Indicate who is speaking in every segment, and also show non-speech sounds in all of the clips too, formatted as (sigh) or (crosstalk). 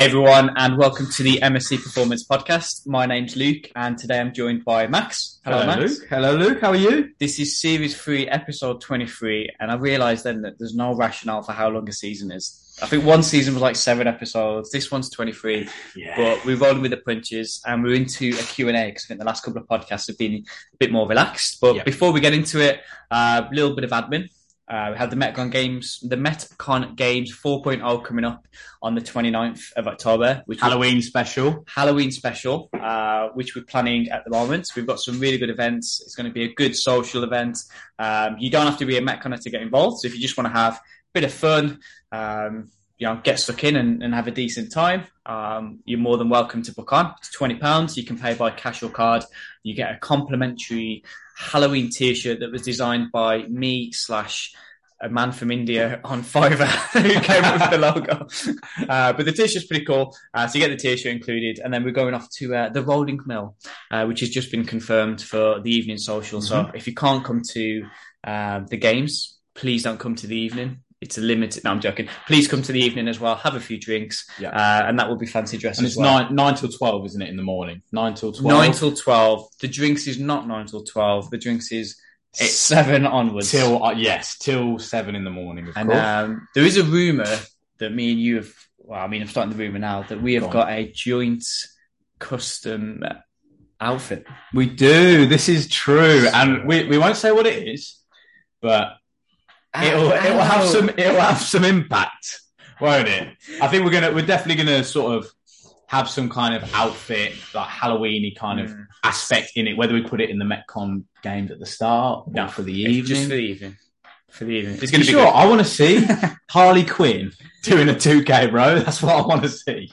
Speaker 1: everyone, and welcome to the MSC Performance Podcast. My name's Luke, and today I'm joined by Max.
Speaker 2: Hello, Hello Max. Luke. Hello, Luke. How are you?
Speaker 1: This is Series 3, Episode 23, and I realised then that there's no rationale for how long a season is. I think one season was like seven episodes. This one's 23, yeah. but we're rolling with the punches, and we're into a Q&A because I think the last couple of podcasts have been a bit more relaxed. But before we get into it, a uh, little bit of admin. Uh, we have the Metcon Games, the Metcon Games 4.0 coming up on the 29th of October,
Speaker 2: which Halloween special.
Speaker 1: Halloween special, uh, which we're planning at the moment. We've got some really good events. It's going to be a good social event. Um, you don't have to be a Metconer to get involved. So if you just want to have a bit of fun, um, you know, get stuck in and, and have a decent time, um, you're more than welcome to book on. It's twenty pounds. You can pay by cash or card. You get a complimentary Halloween T-shirt that was designed by me slash a man from India on Fiverr (laughs) who came up with the logo. (laughs) Uh, but the t-shirt's pretty cool. Uh, so you get the t-shirt included, and then we're going off to uh, the Rolling Mill, uh, which has just been confirmed for the evening social. Mm-hmm. So if you can't come to uh, the games, please don't come to the evening it's a limited. No, I'm joking. Please come to the evening as well. Have a few drinks, yeah. uh, and that will be fancy dress.
Speaker 2: And it's
Speaker 1: well.
Speaker 2: nine nine till twelve, isn't it? In the morning, nine till twelve.
Speaker 1: Nine till twelve. The drinks is not nine till twelve. The drinks is it's seven onwards.
Speaker 2: Till uh, yes, till seven in the morning. and um,
Speaker 1: there is a rumor that me and you have. Well, I mean, I'm starting the rumor now that we have Go got a joint custom outfit.
Speaker 2: We do. This is true, and we we won't say what it is, but it'll it'll have some it'll have some impact, won't it? I think we're gonna we're definitely gonna sort of have some kind of outfit, like Halloweeny kind of mm. aspect in it. Whether we put it in the Metcon games at the start, no, for the evening,
Speaker 1: just for the evening. For the evening,
Speaker 2: it's going to be sure. Good. I want to see (laughs) Harley Quinn doing a 2K, bro. That's what I want to see.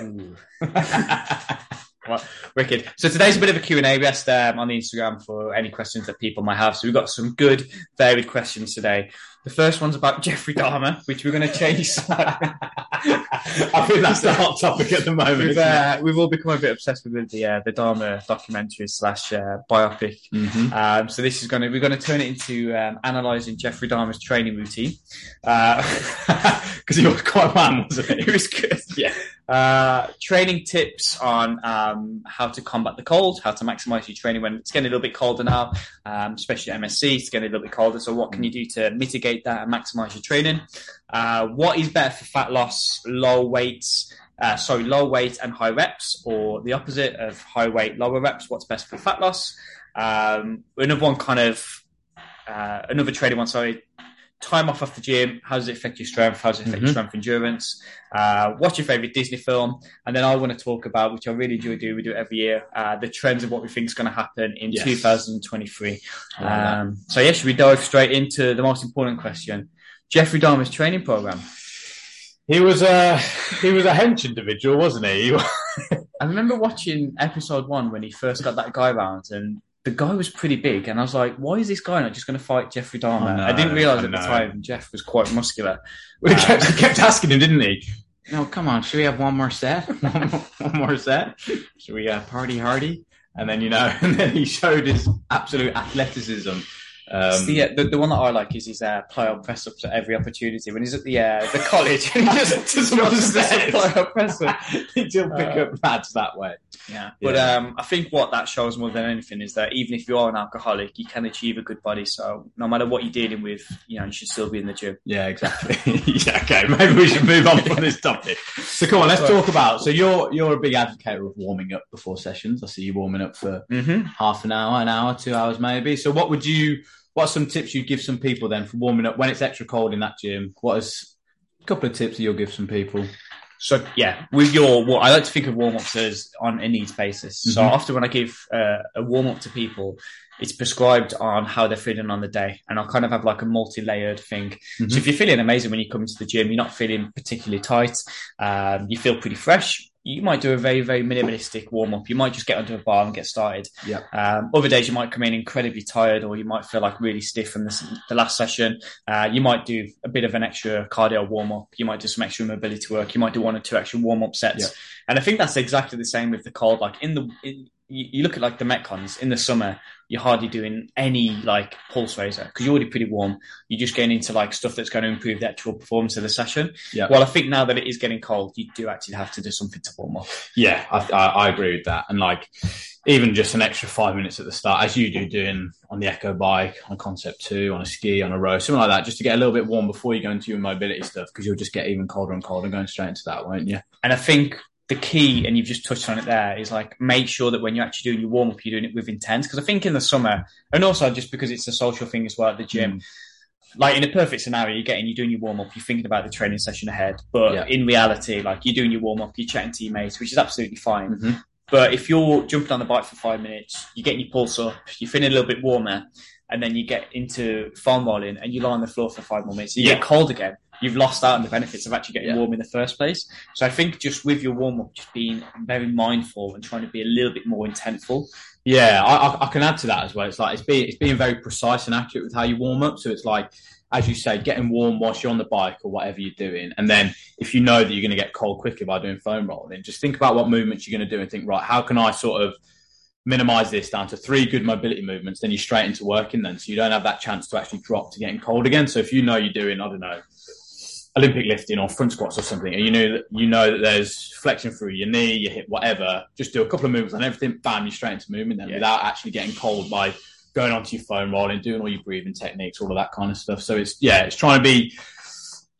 Speaker 2: (laughs)
Speaker 1: Well, wicked. So today's a bit of a Q&A. We asked um, on the Instagram for any questions that people might have. So we've got some good, varied questions today. The first one's about Jeffrey Dahmer, which we're going to chase. (laughs)
Speaker 2: I think that's the hot topic at the moment.
Speaker 1: We've, uh, we've all become a bit obsessed with the uh, the Dahmer documentary slash uh, biopic. Mm-hmm. Um, so this is going to we're going to turn it into um, analysing Jeffrey Dahmer's training routine because
Speaker 2: uh, (laughs) he was quite a man, wasn't
Speaker 1: he? he was good. (laughs) Yeah. Uh, training tips on um, how to combat the cold, how to maximize your training when it's getting a little bit colder now, um, especially MSC, it's getting a little bit colder. So, what can you do to mitigate that and maximize your training? Uh, what is better for fat loss, low weights? Uh, sorry, low weight and high reps, or the opposite of high weight, lower reps. What's best for fat loss? Um, another one, kind of uh, another training one. Sorry, time off off the gym. How does it affect your strength? How does it affect mm-hmm. your strength endurance? Uh, what's your favorite Disney film? And then I want to talk about, which I really enjoy do. We do it every year. Uh, the trends of what we think is going to happen in yes. 2023. Um, so yeah, should we dive straight into the most important question? Jeffrey Dahmer's training program.
Speaker 2: He was a he was a hench individual, wasn't he? (laughs)
Speaker 1: I remember watching episode one when he first got that guy round, and the guy was pretty big, and I was like, why is this guy not just going to fight Jeffrey Dahmer? Oh, no, I didn't realize at the time Jeff was quite muscular. (laughs)
Speaker 2: Well, he, kept, kept asking him, didn't he?
Speaker 1: No, come on, should we have one more set? (laughs) one more set? Should we uh, party hardy?
Speaker 2: And then you know, (laughs) and then he showed his absolute athleticism
Speaker 1: um, the, the, the one that I like is his uh, plyo press ups at every opportunity. When he's at the uh, the college, he (laughs) just just
Speaker 2: runs plyo press up. (laughs) He'll pick uh, up lads that way.
Speaker 1: Yeah, but yeah. Um, I think what that shows more than anything is that even if you are an alcoholic, you can achieve a good body. So no matter what you're dealing with, you know you should still be in the gym.
Speaker 2: Yeah, exactly. (laughs) yeah, okay. Maybe we should move on from this topic. So come on, let's talk about. So you're you're a big advocate of warming up before sessions. I see you warming up for mm-hmm. half an hour, an hour, two hours, maybe. So what would you what are some tips you'd give some people then for warming up when it's extra cold in that gym? What is a couple of tips that you'll give some people?
Speaker 1: So yeah, with your, well, I like to think of warm ups as on a needs basis. Mm-hmm. So often when I give uh, a warm up to people, it's prescribed on how they're feeling on the day, and I'll kind of have like a multi-layered thing. Mm-hmm. So if you're feeling amazing when you come into the gym, you're not feeling particularly tight, um, you feel pretty fresh you might do a very, very minimalistic warm up. You might just get onto a bar and get started.
Speaker 2: Yeah.
Speaker 1: Um, other days you might come in incredibly tired, or you might feel like really stiff from the, the last session. Uh, you might do a bit of an extra cardio warm up. You might do some extra mobility work. You might do one or two extra warm up sets. Yeah. And I think that's exactly the same with the cold. Like in the in, you, you look at like the Metcons in the summer, you're hardly doing any like pulse raiser because you're already pretty warm. You're just getting into like stuff that's going to improve the actual performance of the session.
Speaker 2: Yeah.
Speaker 1: Well, I think now that it is getting cold, you do actually have to do something to warm up.
Speaker 2: Yeah, I, I, I agree with that. And like, even just an extra five minutes at the start, as you do doing on the Echo bike, on Concept 2, on a ski, on a row, something like that, just to get a little bit warm before you go into your mobility stuff, because you'll just get even colder and colder going straight into that, won't you?
Speaker 1: And I think the key, and you've just touched on it there, is like make sure that when you're actually doing your warm up, you're doing it with intent. Because I think in the summer, and also just because it's a social thing as well at the gym,
Speaker 2: Mm.
Speaker 1: like in a perfect scenario, you're getting, you're doing your warm up, you're thinking about the training session ahead. But
Speaker 2: Yeah.
Speaker 1: in reality, like you're doing your warm up, you're chatting to your mates, which is absolutely fine.
Speaker 2: Mhm.
Speaker 1: But if you're jumping on the bike for five minutes, you're getting your pulse up, you're feeling a little bit warmer, and then you get into foam rolling and you lie on the floor for five more minutes, you
Speaker 2: Yeah.
Speaker 1: get cold again. You've lost out on the benefits of actually getting
Speaker 2: Yeah.
Speaker 1: warm in the first place. So I think just with your warm up, just being very mindful and trying to be a little bit more intentful.
Speaker 2: Yeah, I, I, can add to that as well. It's like it's being it's being very precise and accurate with how you warm up. So it's like, as you say, getting warm whilst you're on the bike or whatever you're doing, and then if you know that you're going to get cold quickly by doing foam rolling, just think about what movements you're going to do and think, right, how can I sort of minimize this down to three good mobility movements? Then you're straight into working then, so you don't have that chance to actually drop to getting cold again. So if you know you're doing, I don't know. Olympic lifting or front squats or something, and you know that you know that there's flexion through your knee, your hip, whatever. Just do a couple of movements and everything, bam, you're straight into movement then
Speaker 1: Yeah.
Speaker 2: without actually getting cold by going onto your foam rolling, doing all your breathing techniques, all of that kind of stuff. So it's yeah, it's trying to be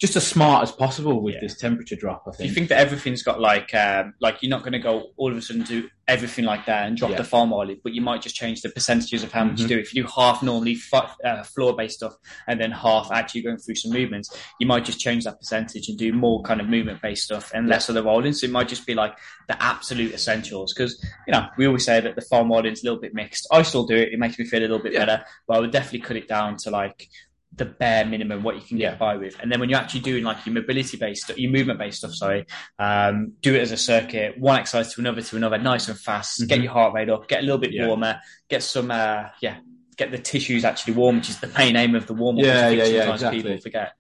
Speaker 2: just as smart as possible with
Speaker 1: Yeah.
Speaker 2: this temperature drop. I
Speaker 1: Do
Speaker 2: think.
Speaker 1: you think that everything's got like, um, like you're not going to go all of a sudden do everything like that and drop
Speaker 2: Yeah.
Speaker 1: the foam roll, but you might just change the percentages of how much you
Speaker 2: Mhm.
Speaker 1: do. If you do half normally f- uh, floor based stuff and then half actually going through some movements, you might just change that percentage and do more kind of movement based stuff and less of the rolling. So it might just be like the absolute essentials because, you know, we always say that the foam rolling is a little bit mixed. I still do it. It makes me feel a little bit
Speaker 2: Yeah.
Speaker 1: better, but I would definitely cut it down to like, the bare minimum what you can get
Speaker 2: Yeah.
Speaker 1: by with. And then when you're actually doing like your mobility based, your movement based stuff, sorry, um, do it as a circuit, one exercise to another to another, nice and fast. Get
Speaker 2: Mhm.
Speaker 1: your heart rate up, get a little bit
Speaker 2: Yeah.
Speaker 1: warmer, get some, uh, yeah, get the tissues actually warm, which is the main aim of the warm up.
Speaker 2: Yeah, yeah, yeah,
Speaker 1: sometimes
Speaker 2: exactly.
Speaker 1: people forget.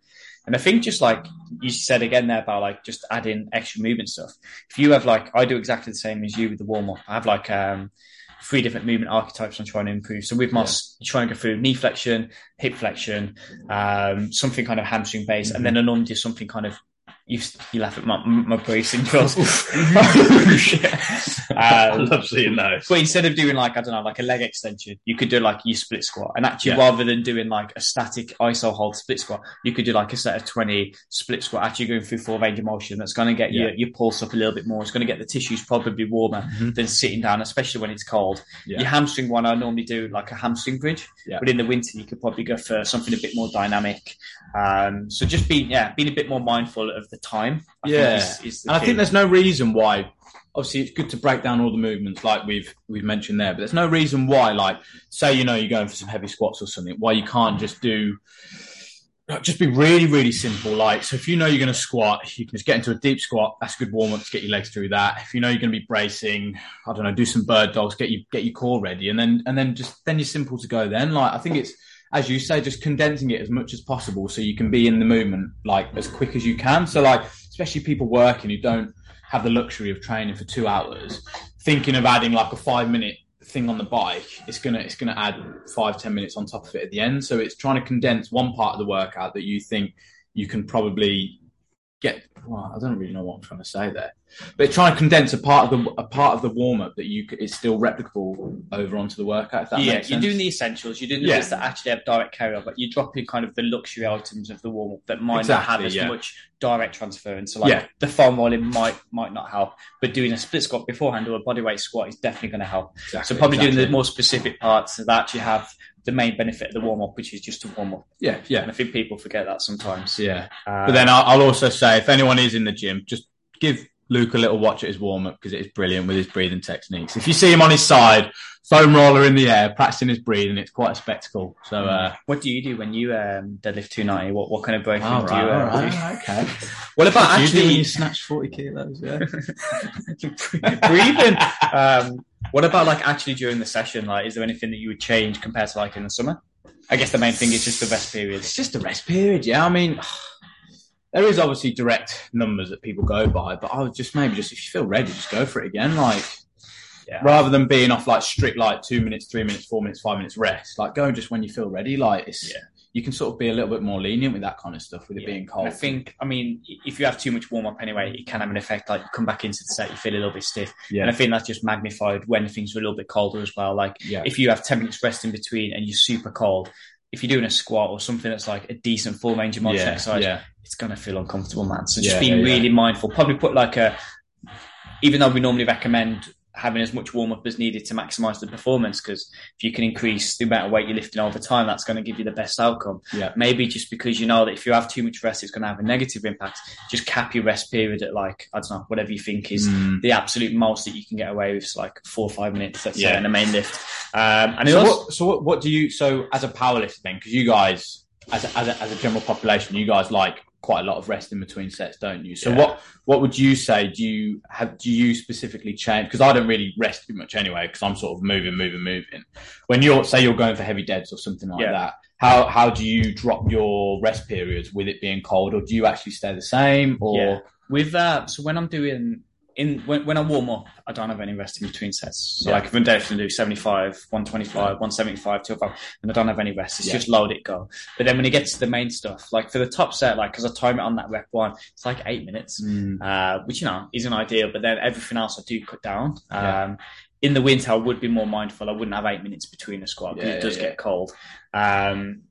Speaker 1: And I think just like you said again there about like just adding extra movement stuff. If you have like, I do exactly the same as you with the warm up. I have like, um, three different movement archetypes I'm trying to improve. So with my,
Speaker 2: Yeah.
Speaker 1: trying to go through knee flexion, hip flexion, um, something kind of hamstring based,
Speaker 2: Mm-hmm.
Speaker 1: and then a normally do something kind of. You, you laugh at my, my bracing. (laughs) (laughs)
Speaker 2: I
Speaker 1: um,
Speaker 2: love seeing those.
Speaker 1: but instead of doing like I don't know, like a leg extension, you could do like your split squat, and actually
Speaker 2: Yeah.
Speaker 1: rather than doing like a static iso hold split squat, you could do like a set of twenty split squat, actually going through full range of motion. That's going to get your
Speaker 2: Yeah.
Speaker 1: your pulse up a little bit more. It's going to get the tissues probably warmer
Speaker 2: Mhm.
Speaker 1: than sitting down, especially when it's cold.
Speaker 2: Yeah.
Speaker 1: Your hamstring one, I normally do like a hamstring bridge, but in the winter you could probably go for something a bit more dynamic. Um, so just being yeah, being a bit more mindful of the time. I
Speaker 2: Yeah.
Speaker 1: think is, is the
Speaker 2: And I think there's no reason why. Obviously, it's good to break down all the movements like we've we've mentioned there, but there's no reason why, like, say you know you're going for some heavy squats or something, why you can't just do just be really, really simple. Like, so if you know you're going to squat, you can just get into a deep squat. That's a good warm up to get your legs through that. If you know you're going to be bracing, I don't know, do some bird dogs, get you get your core ready, and then and then just then you're simple to go. Then, like, I think it's as you say, just condensing it as much as possible so you can be in the movement like as quick as you can. So, like, especially people working who don't have the luxury of training for two hours, thinking of adding like a five minute thing on the bike, it's gonna it's gonna add five ten minutes on top of it at the end. So it's trying to condense one part of the workout that you think you can probably get. Well, I don't really know what I'm trying to say there, but trying to condense a part of the a part of the warm up that you c- it's still replicable over onto the workout. If that
Speaker 1: yeah,
Speaker 2: makes
Speaker 1: you're
Speaker 2: sense.
Speaker 1: doing the essentials. You're doing the
Speaker 2: Yeah.
Speaker 1: bits that actually have direct carryover, but you're dropping kind of the luxury items of the warm up that might
Speaker 2: Exactly,
Speaker 1: not have as
Speaker 2: yeah.
Speaker 1: much direct transference. So like
Speaker 2: Yeah.
Speaker 1: the foam rolling might might not help, but doing a split squat beforehand or a bodyweight squat is definitely going to help.
Speaker 2: Exactly,
Speaker 1: so probably doing
Speaker 2: exactly.
Speaker 1: the more specific parts that actually have the main benefit of the warm up, which is just to warm up.
Speaker 2: yeah, yeah.
Speaker 1: And I think people forget that sometimes.
Speaker 2: Yeah,
Speaker 1: Uh,
Speaker 2: but then I'll, I'll also say if anyone is in the gym, just give Luke a little watch at his warm up because it is brilliant with his breathing techniques. If you see him on his side, foam roller in the air, practicing his breathing, it's quite a spectacle. So, uh,
Speaker 1: what do you do when you um, deadlift 290? What what kind of breaking
Speaker 2: all
Speaker 1: do you? Uh,
Speaker 2: right,
Speaker 1: do?
Speaker 2: okay. (laughs)
Speaker 1: What about
Speaker 2: What do you do when
Speaker 1: actually
Speaker 2: you (laughs) snatch forty kilos? Yeah. (laughs)
Speaker 1: breathing. Um, what about like actually during the session? Like, is there anything that you would change compared to like in the summer? I guess the main thing is just the rest period.
Speaker 2: It's just the rest period, yeah. I mean, (sighs) there is obviously direct numbers that people go by, but I would just maybe just if you feel ready, just go for it again. Like,
Speaker 1: Yeah.
Speaker 2: rather than being off like strict like two minutes, three minutes, four minutes, five minutes rest. Like go just when you feel ready. Like it's
Speaker 1: Yeah.
Speaker 2: you can sort of be a little bit more lenient with that kind of stuff with it
Speaker 1: Yeah.
Speaker 2: being
Speaker 1: And
Speaker 2: cold.
Speaker 1: I think, I mean, if you have too much warm up anyway, it can have an effect. Like you come back into the set, you feel a little bit stiff,
Speaker 2: yeah,
Speaker 1: and I think that's just magnified when things are a little bit colder as well. Like
Speaker 2: yeah,
Speaker 1: if you have 10 minutes rest in between and you're super cold, if you're doing a squat or something that's like a decent full range of motion
Speaker 2: yeah,
Speaker 1: exercise,
Speaker 2: yeah,
Speaker 1: it's going to feel uncomfortable, man. So just
Speaker 2: Yeah,
Speaker 1: being really mindful. Probably put like a, even though we normally recommend having as much warm up as needed to maximize the performance, because if you can increase the amount of weight you're lifting over time, that's going to give you the best outcome.
Speaker 2: yeah.
Speaker 1: Maybe just because you know that if you have too much rest, it's going to have a negative impact, just cap your rest period at like, I don't know, whatever you think is
Speaker 2: Mm.
Speaker 1: the absolute most that you can get away with, is like four or five minutes, let's say,
Speaker 2: Yeah.
Speaker 1: in the main lift. Um, and
Speaker 2: So
Speaker 1: also,
Speaker 2: what, so what, what do you so as a powerlifter then? Because you guys, as a, as a as a general population, you guys like quite a lot of rest in between sets, don't you? So
Speaker 1: Yeah.
Speaker 2: what what would you say? Do you have do you specifically change? Because I don't really rest too much anyway, because I'm sort of moving, moving, moving. When you're say you're going for heavy deads or something like
Speaker 1: Yeah.
Speaker 2: that, how how do you drop your rest periods with it being cold, or do you actually stay the same? Or
Speaker 1: Yeah. with that, so when I'm doing in when, when I warm up, I don't have any rest in between sets. So
Speaker 2: Yeah.
Speaker 1: like if I'm definitely do 75, 125, 175, 205, and I don't have any rest. It's
Speaker 2: Yeah.
Speaker 1: just load it, go. But then when it gets to the main stuff, like for the top set, like because I time it on that rep one, it's like eight minutes,
Speaker 2: Mm,
Speaker 1: uh, which you know isn't ideal. But then everything else I do cut down. Um,
Speaker 2: Yeah.
Speaker 1: In the winter, I would be more mindful. I wouldn't have eight minutes between a squat because it does get cold. Um,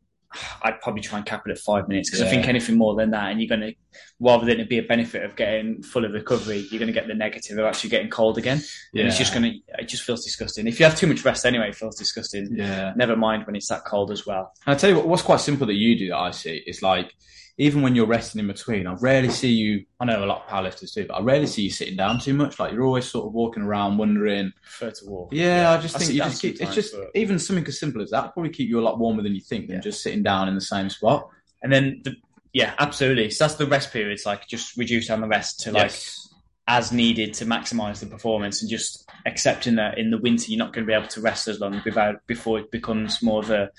Speaker 1: I'd probably try and cap it at five minutes because I think anything more than that, and you're going to, rather than it be a benefit of getting full of recovery, you're going to get the negative of actually getting cold again. And it's just going to, it just feels disgusting. If you have too much rest anyway, it feels disgusting.
Speaker 2: yeah.
Speaker 1: Never mind when it's that cold as well.
Speaker 2: And I tell you what, what's quite simple that you do that I see is like even when you're resting in between, I rarely see you. I know a lot of powerlifters do, but I rarely see you sitting down too much. Like you're always sort of walking around, wondering.
Speaker 1: Prefer to walk.
Speaker 2: Yeah, I just
Speaker 1: I
Speaker 2: think you just keep. It's just
Speaker 1: but-
Speaker 2: even something as simple as that probably keep you a lot warmer than you think than
Speaker 1: Yeah.
Speaker 2: just sitting down in the same spot.
Speaker 1: And then, the, yeah, absolutely. So that's the rest period. periods, like just reduce down the rest to like
Speaker 2: Yes.
Speaker 1: as needed to maximize the performance and just accepting that in the winter you're not going to be able to rest as long without before it becomes more of a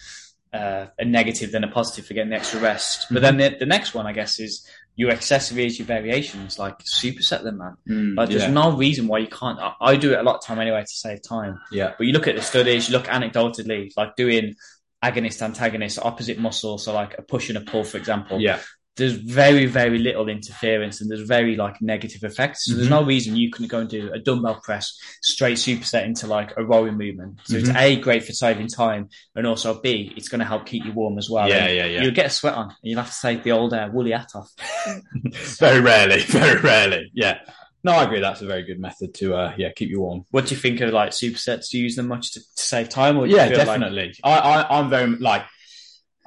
Speaker 1: uh, a negative than a positive for getting the extra rest. But then the, the next one, I guess, is your accessories, your variations, like superset them, man.
Speaker 2: Mm,
Speaker 1: Like, there's
Speaker 2: yeah.
Speaker 1: no reason why you can't. I, I do it a lot of time anyway to save time.
Speaker 2: yeah.
Speaker 1: But you look at the studies, you look anecdotally, like doing agonist, antagonist, opposite muscle. So like a push and a pull, for example
Speaker 2: Yeah.
Speaker 1: There's very very little interference and there's very like negative effects so there's
Speaker 2: Mhm.
Speaker 1: no reason you can go and do a dumbbell press straight superset into like a rowing movement so it's
Speaker 2: Mhm.
Speaker 1: a great for saving time and also b it's going to help keep you warm as well
Speaker 2: Yeah,
Speaker 1: And
Speaker 2: yeah, yeah.
Speaker 1: you'll get a sweat on and you'll have to take the old uh, woolly hat off (laughs)
Speaker 2: very rarely, (laughs) very rarely. Yeah. No, I agree. That's a very good method to, uh, yeah, keep you warm.
Speaker 1: what do you think of like supersets do you use them much to, to save time or
Speaker 2: Yeah,
Speaker 1: feel like-
Speaker 2: definitely. I, I, I'm very like,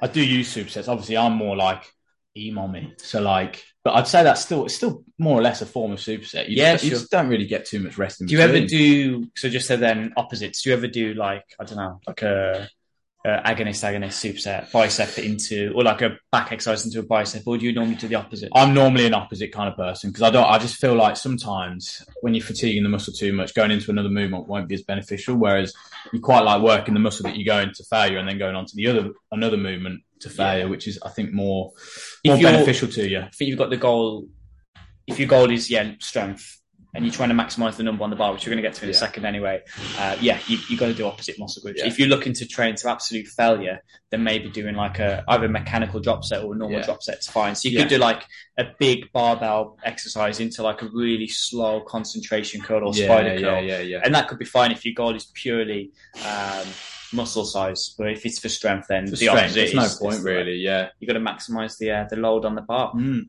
Speaker 2: I do use supersets. Obviously, I'm more like e-mommy. So like, but I'd say that's still, it's still more or less a form of superset. You
Speaker 1: Yeah,
Speaker 2: just, you just don't really get too much rest in
Speaker 1: do you ever do so just so then opposites do you ever do like i don't know like a, a agonist agonist superset bicep into or like a back exercise into a bicep or do you normally do the opposite
Speaker 2: I'm normally an opposite kind of person because I don't. I just feel like sometimes when you're fatiguing the muscle too much, going into another movement won't be as beneficial. Whereas you quite like working the muscle that you go into failure and then going on to the other another movement to failure, which is I think more
Speaker 1: If
Speaker 2: more
Speaker 1: you're-
Speaker 2: beneficial to you.
Speaker 1: I think you've got the goal. If your goal is yeah strength, and you're trying to maximize the number on the bar, which you're going to get to in a second anyway, uh, yeah, you you got to do opposite muscle groups.
Speaker 2: Yeah.
Speaker 1: If you're looking to train to absolute failure, then maybe doing like a either a mechanical drop set or a normal
Speaker 2: Yeah.
Speaker 1: drop set's fine. So you
Speaker 2: Yeah.
Speaker 1: could do like a big barbell exercise into like a really slow concentration curl or spider
Speaker 2: yeah,
Speaker 1: curl,
Speaker 2: yeah, yeah, yeah.
Speaker 1: and that could be fine if your goal is purely um, muscle size. But if it's for strength, then
Speaker 2: For
Speaker 1: the
Speaker 2: strength,
Speaker 1: opposite
Speaker 2: there's no point really. Yeah.
Speaker 1: You got to maximize the uh, the load on the bar.
Speaker 2: Mm.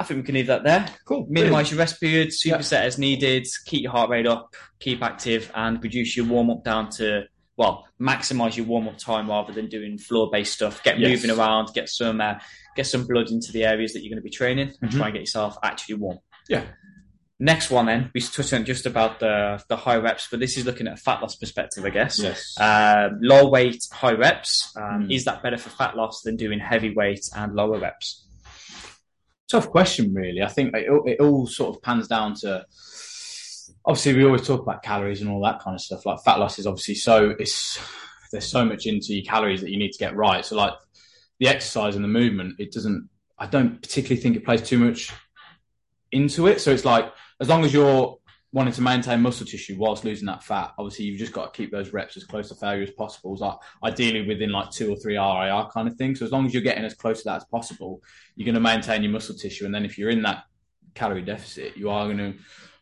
Speaker 1: I think we can leave that there.
Speaker 2: Cool.
Speaker 1: Minimize your rest period,
Speaker 2: Yeah.
Speaker 1: superset as needed, keep your heart rate up, keep active, and reduce your warm up down to well, maximize your warm up time rather than doing floor based stuff. Get
Speaker 2: Yes.
Speaker 1: moving around, get some uh, get some blood into the areas that you're going to be training, and
Speaker 2: Mhm.
Speaker 1: try and get yourself actually warm.
Speaker 2: Yeah.
Speaker 1: Next one, then we touched on just about the the high reps, but this is looking at a fat loss perspective, I guess.
Speaker 2: Yes.
Speaker 1: Um, low weight, high reps. Um,
Speaker 2: Mm.
Speaker 1: Is that better for fat loss than doing heavy weight and lower reps?
Speaker 2: tough question, really. I think it, all- it all sort of pans down to. Obviously, we always talk about calories and all that kind of stuff. Like fat loss is obviously so it's there's so much into your calories that you need to get right. So like the exercise and the movement, it doesn't. I don't particularly think it plays too much into it. So it's like as long as you're wanting to maintain muscle tissue whilst losing that fat, obviously you've just got to keep those reps as close to failure as possible. Like ideally within like two or three RIR kind of thing. So as long as you're getting as close to that as possible, you're going to maintain your muscle tissue. And then if you're in that calorie deficit, you are going to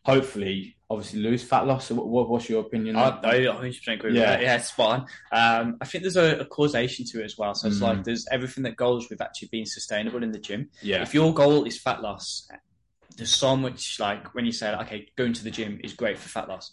Speaker 2: hopefully obviously lose fat loss. So what, what's your opinion?
Speaker 1: I, I 100% agree yeah. with that. Yeah, it's on. Um, I think there's a, a, causation to it as well. So it's mm. like there's everything that goes with actually being sustainable in the gym.
Speaker 2: Yeah.
Speaker 1: If your goal is fat loss, there's so much like when you say, okay, going to the gym is great for fat loss.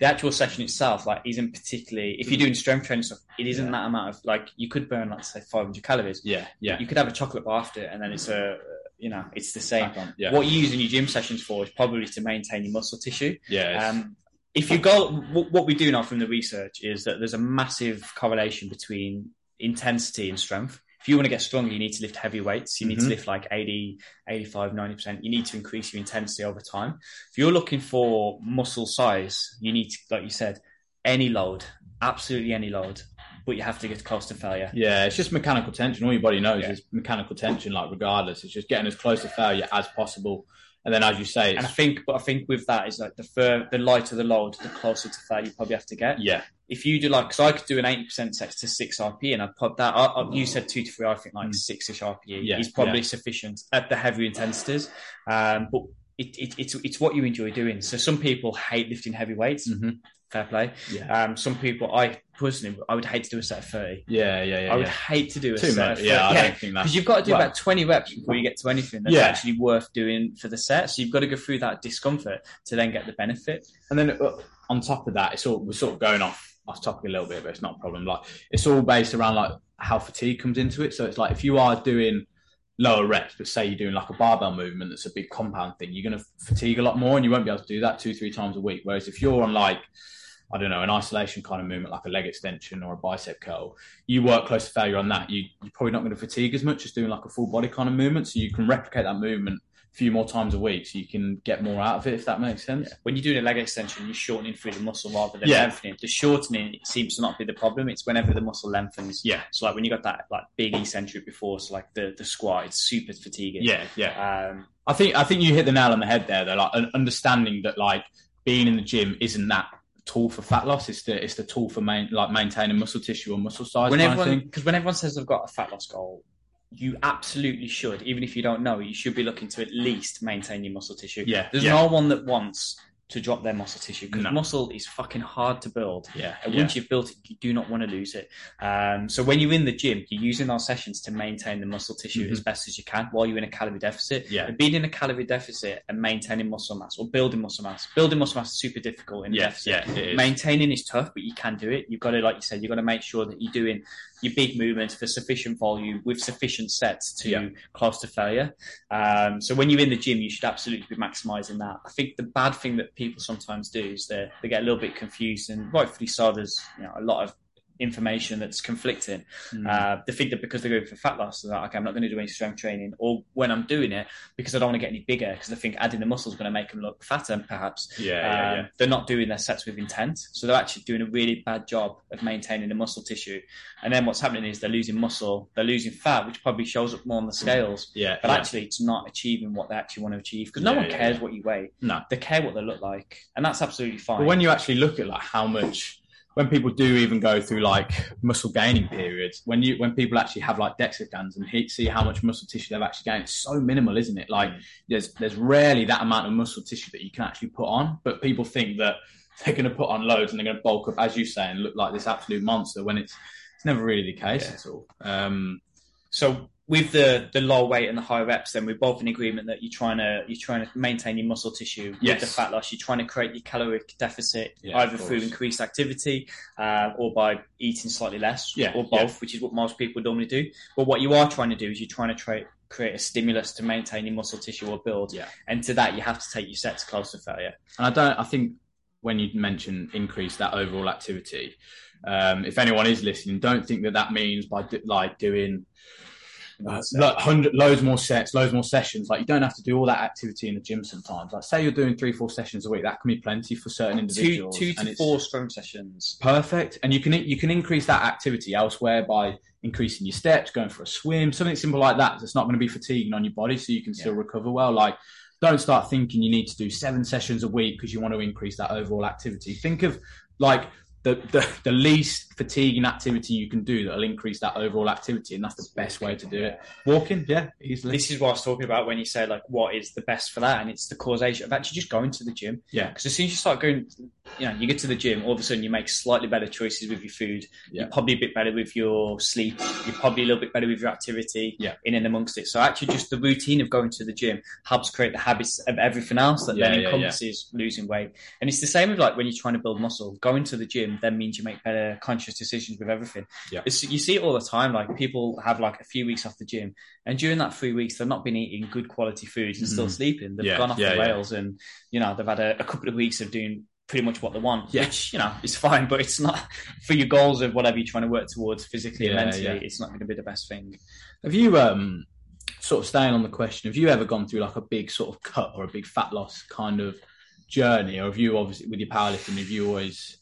Speaker 1: The actual session itself, like, isn't particularly. If you're doing strength training stuff, it isn't yeah. that amount of like you could burn, like, say, 500 calories.
Speaker 2: Yeah, yeah.
Speaker 1: You could have a chocolate bar after and then it's a you know, it's the same. Yeah. What you use in your gym sessions for is probably to maintain your muscle tissue.
Speaker 2: Yeah.
Speaker 1: Um, if you go, what we do now from the research is that there's a massive correlation between intensity and strength. If you want to get stronger, you need to lift heavy weights. You need mm-hmm. to lift like 80, 85, 90%. You need to increase your intensity over time. If you're looking for muscle size, you need to, like you said, any load, absolutely any load but you have to get close to failure.
Speaker 2: Yeah, it's just mechanical tension. All your body knows yeah. is mechanical tension. Like regardless, it's just getting as close to failure as possible. And then, as you say,
Speaker 1: and I think, but I think with that is like the fur, the lighter the load, the closer to failure you probably have to get.
Speaker 2: Yeah.
Speaker 1: If you do like, because I could do an eighty percent set to six RP, and I'd put that. I, I, you said two to three. I think like mm. six ish RPE yeah, is probably yeah. sufficient at the heavy intensities. Um, but it, it, it's it's what you enjoy doing. So some people hate lifting heavy weights.
Speaker 2: Mm-hmm
Speaker 1: fair play.
Speaker 2: Yeah.
Speaker 1: Um, some people, I personally, I would hate to do a set of 30.
Speaker 2: Yeah, yeah, yeah.
Speaker 1: I would
Speaker 2: yeah.
Speaker 1: hate to do a
Speaker 2: Too
Speaker 1: set
Speaker 2: much.
Speaker 1: of
Speaker 2: 30. Yeah, I don't think that.
Speaker 1: Because you've got to do well, about 20 reps before you get to anything that's yeah. actually worth doing for the set. So you've got to go through that discomfort to then get the benefit.
Speaker 2: And then uh, on top of that, it's all, we're sort of going off off topic a little bit, but it's not a problem. Like it's all based around like how fatigue comes into it. So it's like if you are doing lower reps, but say you're doing like a barbell movement that's a big compound thing, you're going to fatigue a lot more and you won't be able to do that two, three times a week. Whereas if you're on like I don't know, an isolation kind of movement like a leg extension or a bicep curl, you work close to failure on that. You, you're probably not going to fatigue as much as doing like a full body kind of movement. So you can replicate that movement a few more times a week so you can get more out of it, if that makes sense. Yeah.
Speaker 1: When you're doing a leg extension, you're shortening through the muscle rather than yeah. lengthening. The shortening it seems to not be the problem. It's whenever the muscle lengthens.
Speaker 2: Yeah.
Speaker 1: So like when you got that like big eccentric before, so like the, the squat, it's super fatiguing.
Speaker 2: Yeah, yeah. Um, I think I think you hit the nail on the head there though, like understanding that like being in the gym isn't that tool for fat loss. It's the it's the tool for main, like maintaining muscle tissue or muscle size.
Speaker 1: When everyone because when everyone says they've got a fat loss goal, you absolutely should, even if you don't know, you should be looking to at least maintain your muscle tissue.
Speaker 2: Yeah,
Speaker 1: there's
Speaker 2: yeah.
Speaker 1: no one that wants to drop their muscle tissue because no. muscle is fucking hard to build.
Speaker 2: Yeah.
Speaker 1: And once you've built it, you do not want to lose it. Um, so when you're in the gym, you're using those sessions to maintain the muscle tissue mm-hmm. as best as you can while you're in a calorie deficit.
Speaker 2: Yeah.
Speaker 1: And being in a calorie deficit and maintaining muscle mass or building muscle mass, building muscle mass is super difficult in
Speaker 2: yeah,
Speaker 1: deficit.
Speaker 2: Yeah,
Speaker 1: Maintaining is tough, but you can do it. You've got to, like you said, you've got to make sure that you're doing your big movements for sufficient volume with sufficient sets to yeah. close to failure. Um, so when you're in the gym, you should absolutely be maximizing that. I think the bad thing that people sometimes do is they they get a little bit confused, and rightfully so. There's you know a lot of information that's conflicting. Mm. Uh, they think that because they're going for fat loss, they're like, okay, I'm not going to do any strength training, or when I'm doing it, because I don't want to get any bigger, because they think adding the muscle is going to make them look fatter, perhaps.
Speaker 2: Yeah, um, yeah, yeah,
Speaker 1: They're not doing their sets with intent, so they're actually doing a really bad job of maintaining the muscle tissue. And then what's happening is they're losing muscle, they're losing fat, which probably shows up more on the scales.
Speaker 2: Yeah,
Speaker 1: but
Speaker 2: yeah.
Speaker 1: actually, it's not achieving what they actually want to achieve because no one cares what you weigh.
Speaker 2: No,
Speaker 1: they care what they look like, and that's absolutely fine.
Speaker 2: But when you actually look at like how much when people do even go through like muscle gaining periods, when you when people actually have like DEXA scans and see how much muscle tissue they've actually gained, it's so minimal, isn't it? Like there's there's rarely that amount of muscle tissue that you can actually put on, but people think that (laughs) they're going to put on loads and they're going to bulk up, as you say, and look like this absolute monster when it's it's never really the case yeah. at all. Um,
Speaker 1: so with the the low weight and the high reps, then we're both in agreement that you're trying to you're trying to maintain your muscle tissue
Speaker 2: yes.
Speaker 1: with the fat loss. You're trying to create your caloric deficit
Speaker 2: yeah,
Speaker 1: either through increased activity uh, or by eating slightly less,
Speaker 2: yeah,
Speaker 1: or both,
Speaker 2: yeah.
Speaker 1: which is what most people normally do. But what you are trying to do is you're trying to create a stimulus to maintain your muscle tissue or build.
Speaker 2: Yeah.
Speaker 1: And to that, you have to take your sets close to failure.
Speaker 2: And I don't. I think when you mention increase that overall activity, um, if anyone is listening, don't think that that means by do, like doing uh, like hundred loads more sets, loads more sessions. Like you don't have to do all that activity in the gym sometimes. Like say you're doing three, four sessions a week, that can be plenty for certain individuals.
Speaker 1: Two, two to four strength sessions.
Speaker 2: Perfect, and you can you can increase that activity elsewhere by increasing your steps, going for a swim, something simple like that. That's not going to be fatiguing on your body, so you can still yeah. recover well. Like don't start thinking you need to do seven sessions a week because you want to increase that overall activity. Think of like the, the, the least fatiguing activity you can do that'll increase that overall activity, and that's the best way to do it. Walking, yeah, easily.
Speaker 1: This is what I was talking about when you say like what is the best for that, and it's the causation of actually just going to the gym.
Speaker 2: Yeah.
Speaker 1: Because as soon as you start going, you know, you get to the gym, all of a sudden you make slightly better choices with your food.
Speaker 2: Yeah.
Speaker 1: You're probably a bit better with your sleep. You're probably a little bit better with your activity.
Speaker 2: Yeah.
Speaker 1: In and amongst it. So actually, just the routine of going to the gym helps create the habits of everything else that
Speaker 2: Yeah,
Speaker 1: then encompasses losing weight. And it's the same with like when you're trying to build muscle. Going to the gym then means you make better conscious decisions with everything.
Speaker 2: Yeah.
Speaker 1: It's, you see it all the time. Like people have like a few weeks off the gym, and during that three weeks, they've not been eating good quality foods and still
Speaker 2: Mhm.
Speaker 1: sleeping. They've
Speaker 2: Yeah,
Speaker 1: gone off
Speaker 2: yeah,
Speaker 1: the
Speaker 2: yeah.
Speaker 1: rails, and you know they've had a, a couple of weeks of doing pretty much what they want,
Speaker 2: Yeah.
Speaker 1: which you know is fine, but it's not (laughs) for your goals of whatever you're trying to work towards physically and mentally.
Speaker 2: yeah.
Speaker 1: It's not going to be the best thing.
Speaker 2: Have you um sort of staying on the question? Have you ever gone through like a big sort of cut or a big fat loss kind of journey, or have you obviously with your powerlifting? Have you always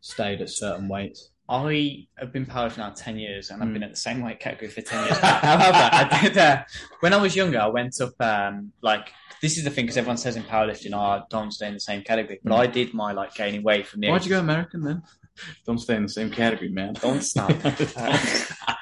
Speaker 2: stayed at certain weights?
Speaker 1: I have been powerlifting now 10 years and I've
Speaker 2: Mm.
Speaker 1: been at the same weight category for 10 (laughs) years. However, I did, uh, when I was younger, I went up, um, like, this is the thing because everyone says in powerlifting, oh, don't stay in the same category. But
Speaker 2: Mm.
Speaker 1: I did my, like, gaining weight from the
Speaker 2: Why'd you go American then? (laughs) Don't stay in the same category, man.
Speaker 1: Don't stop. Uh, (laughs)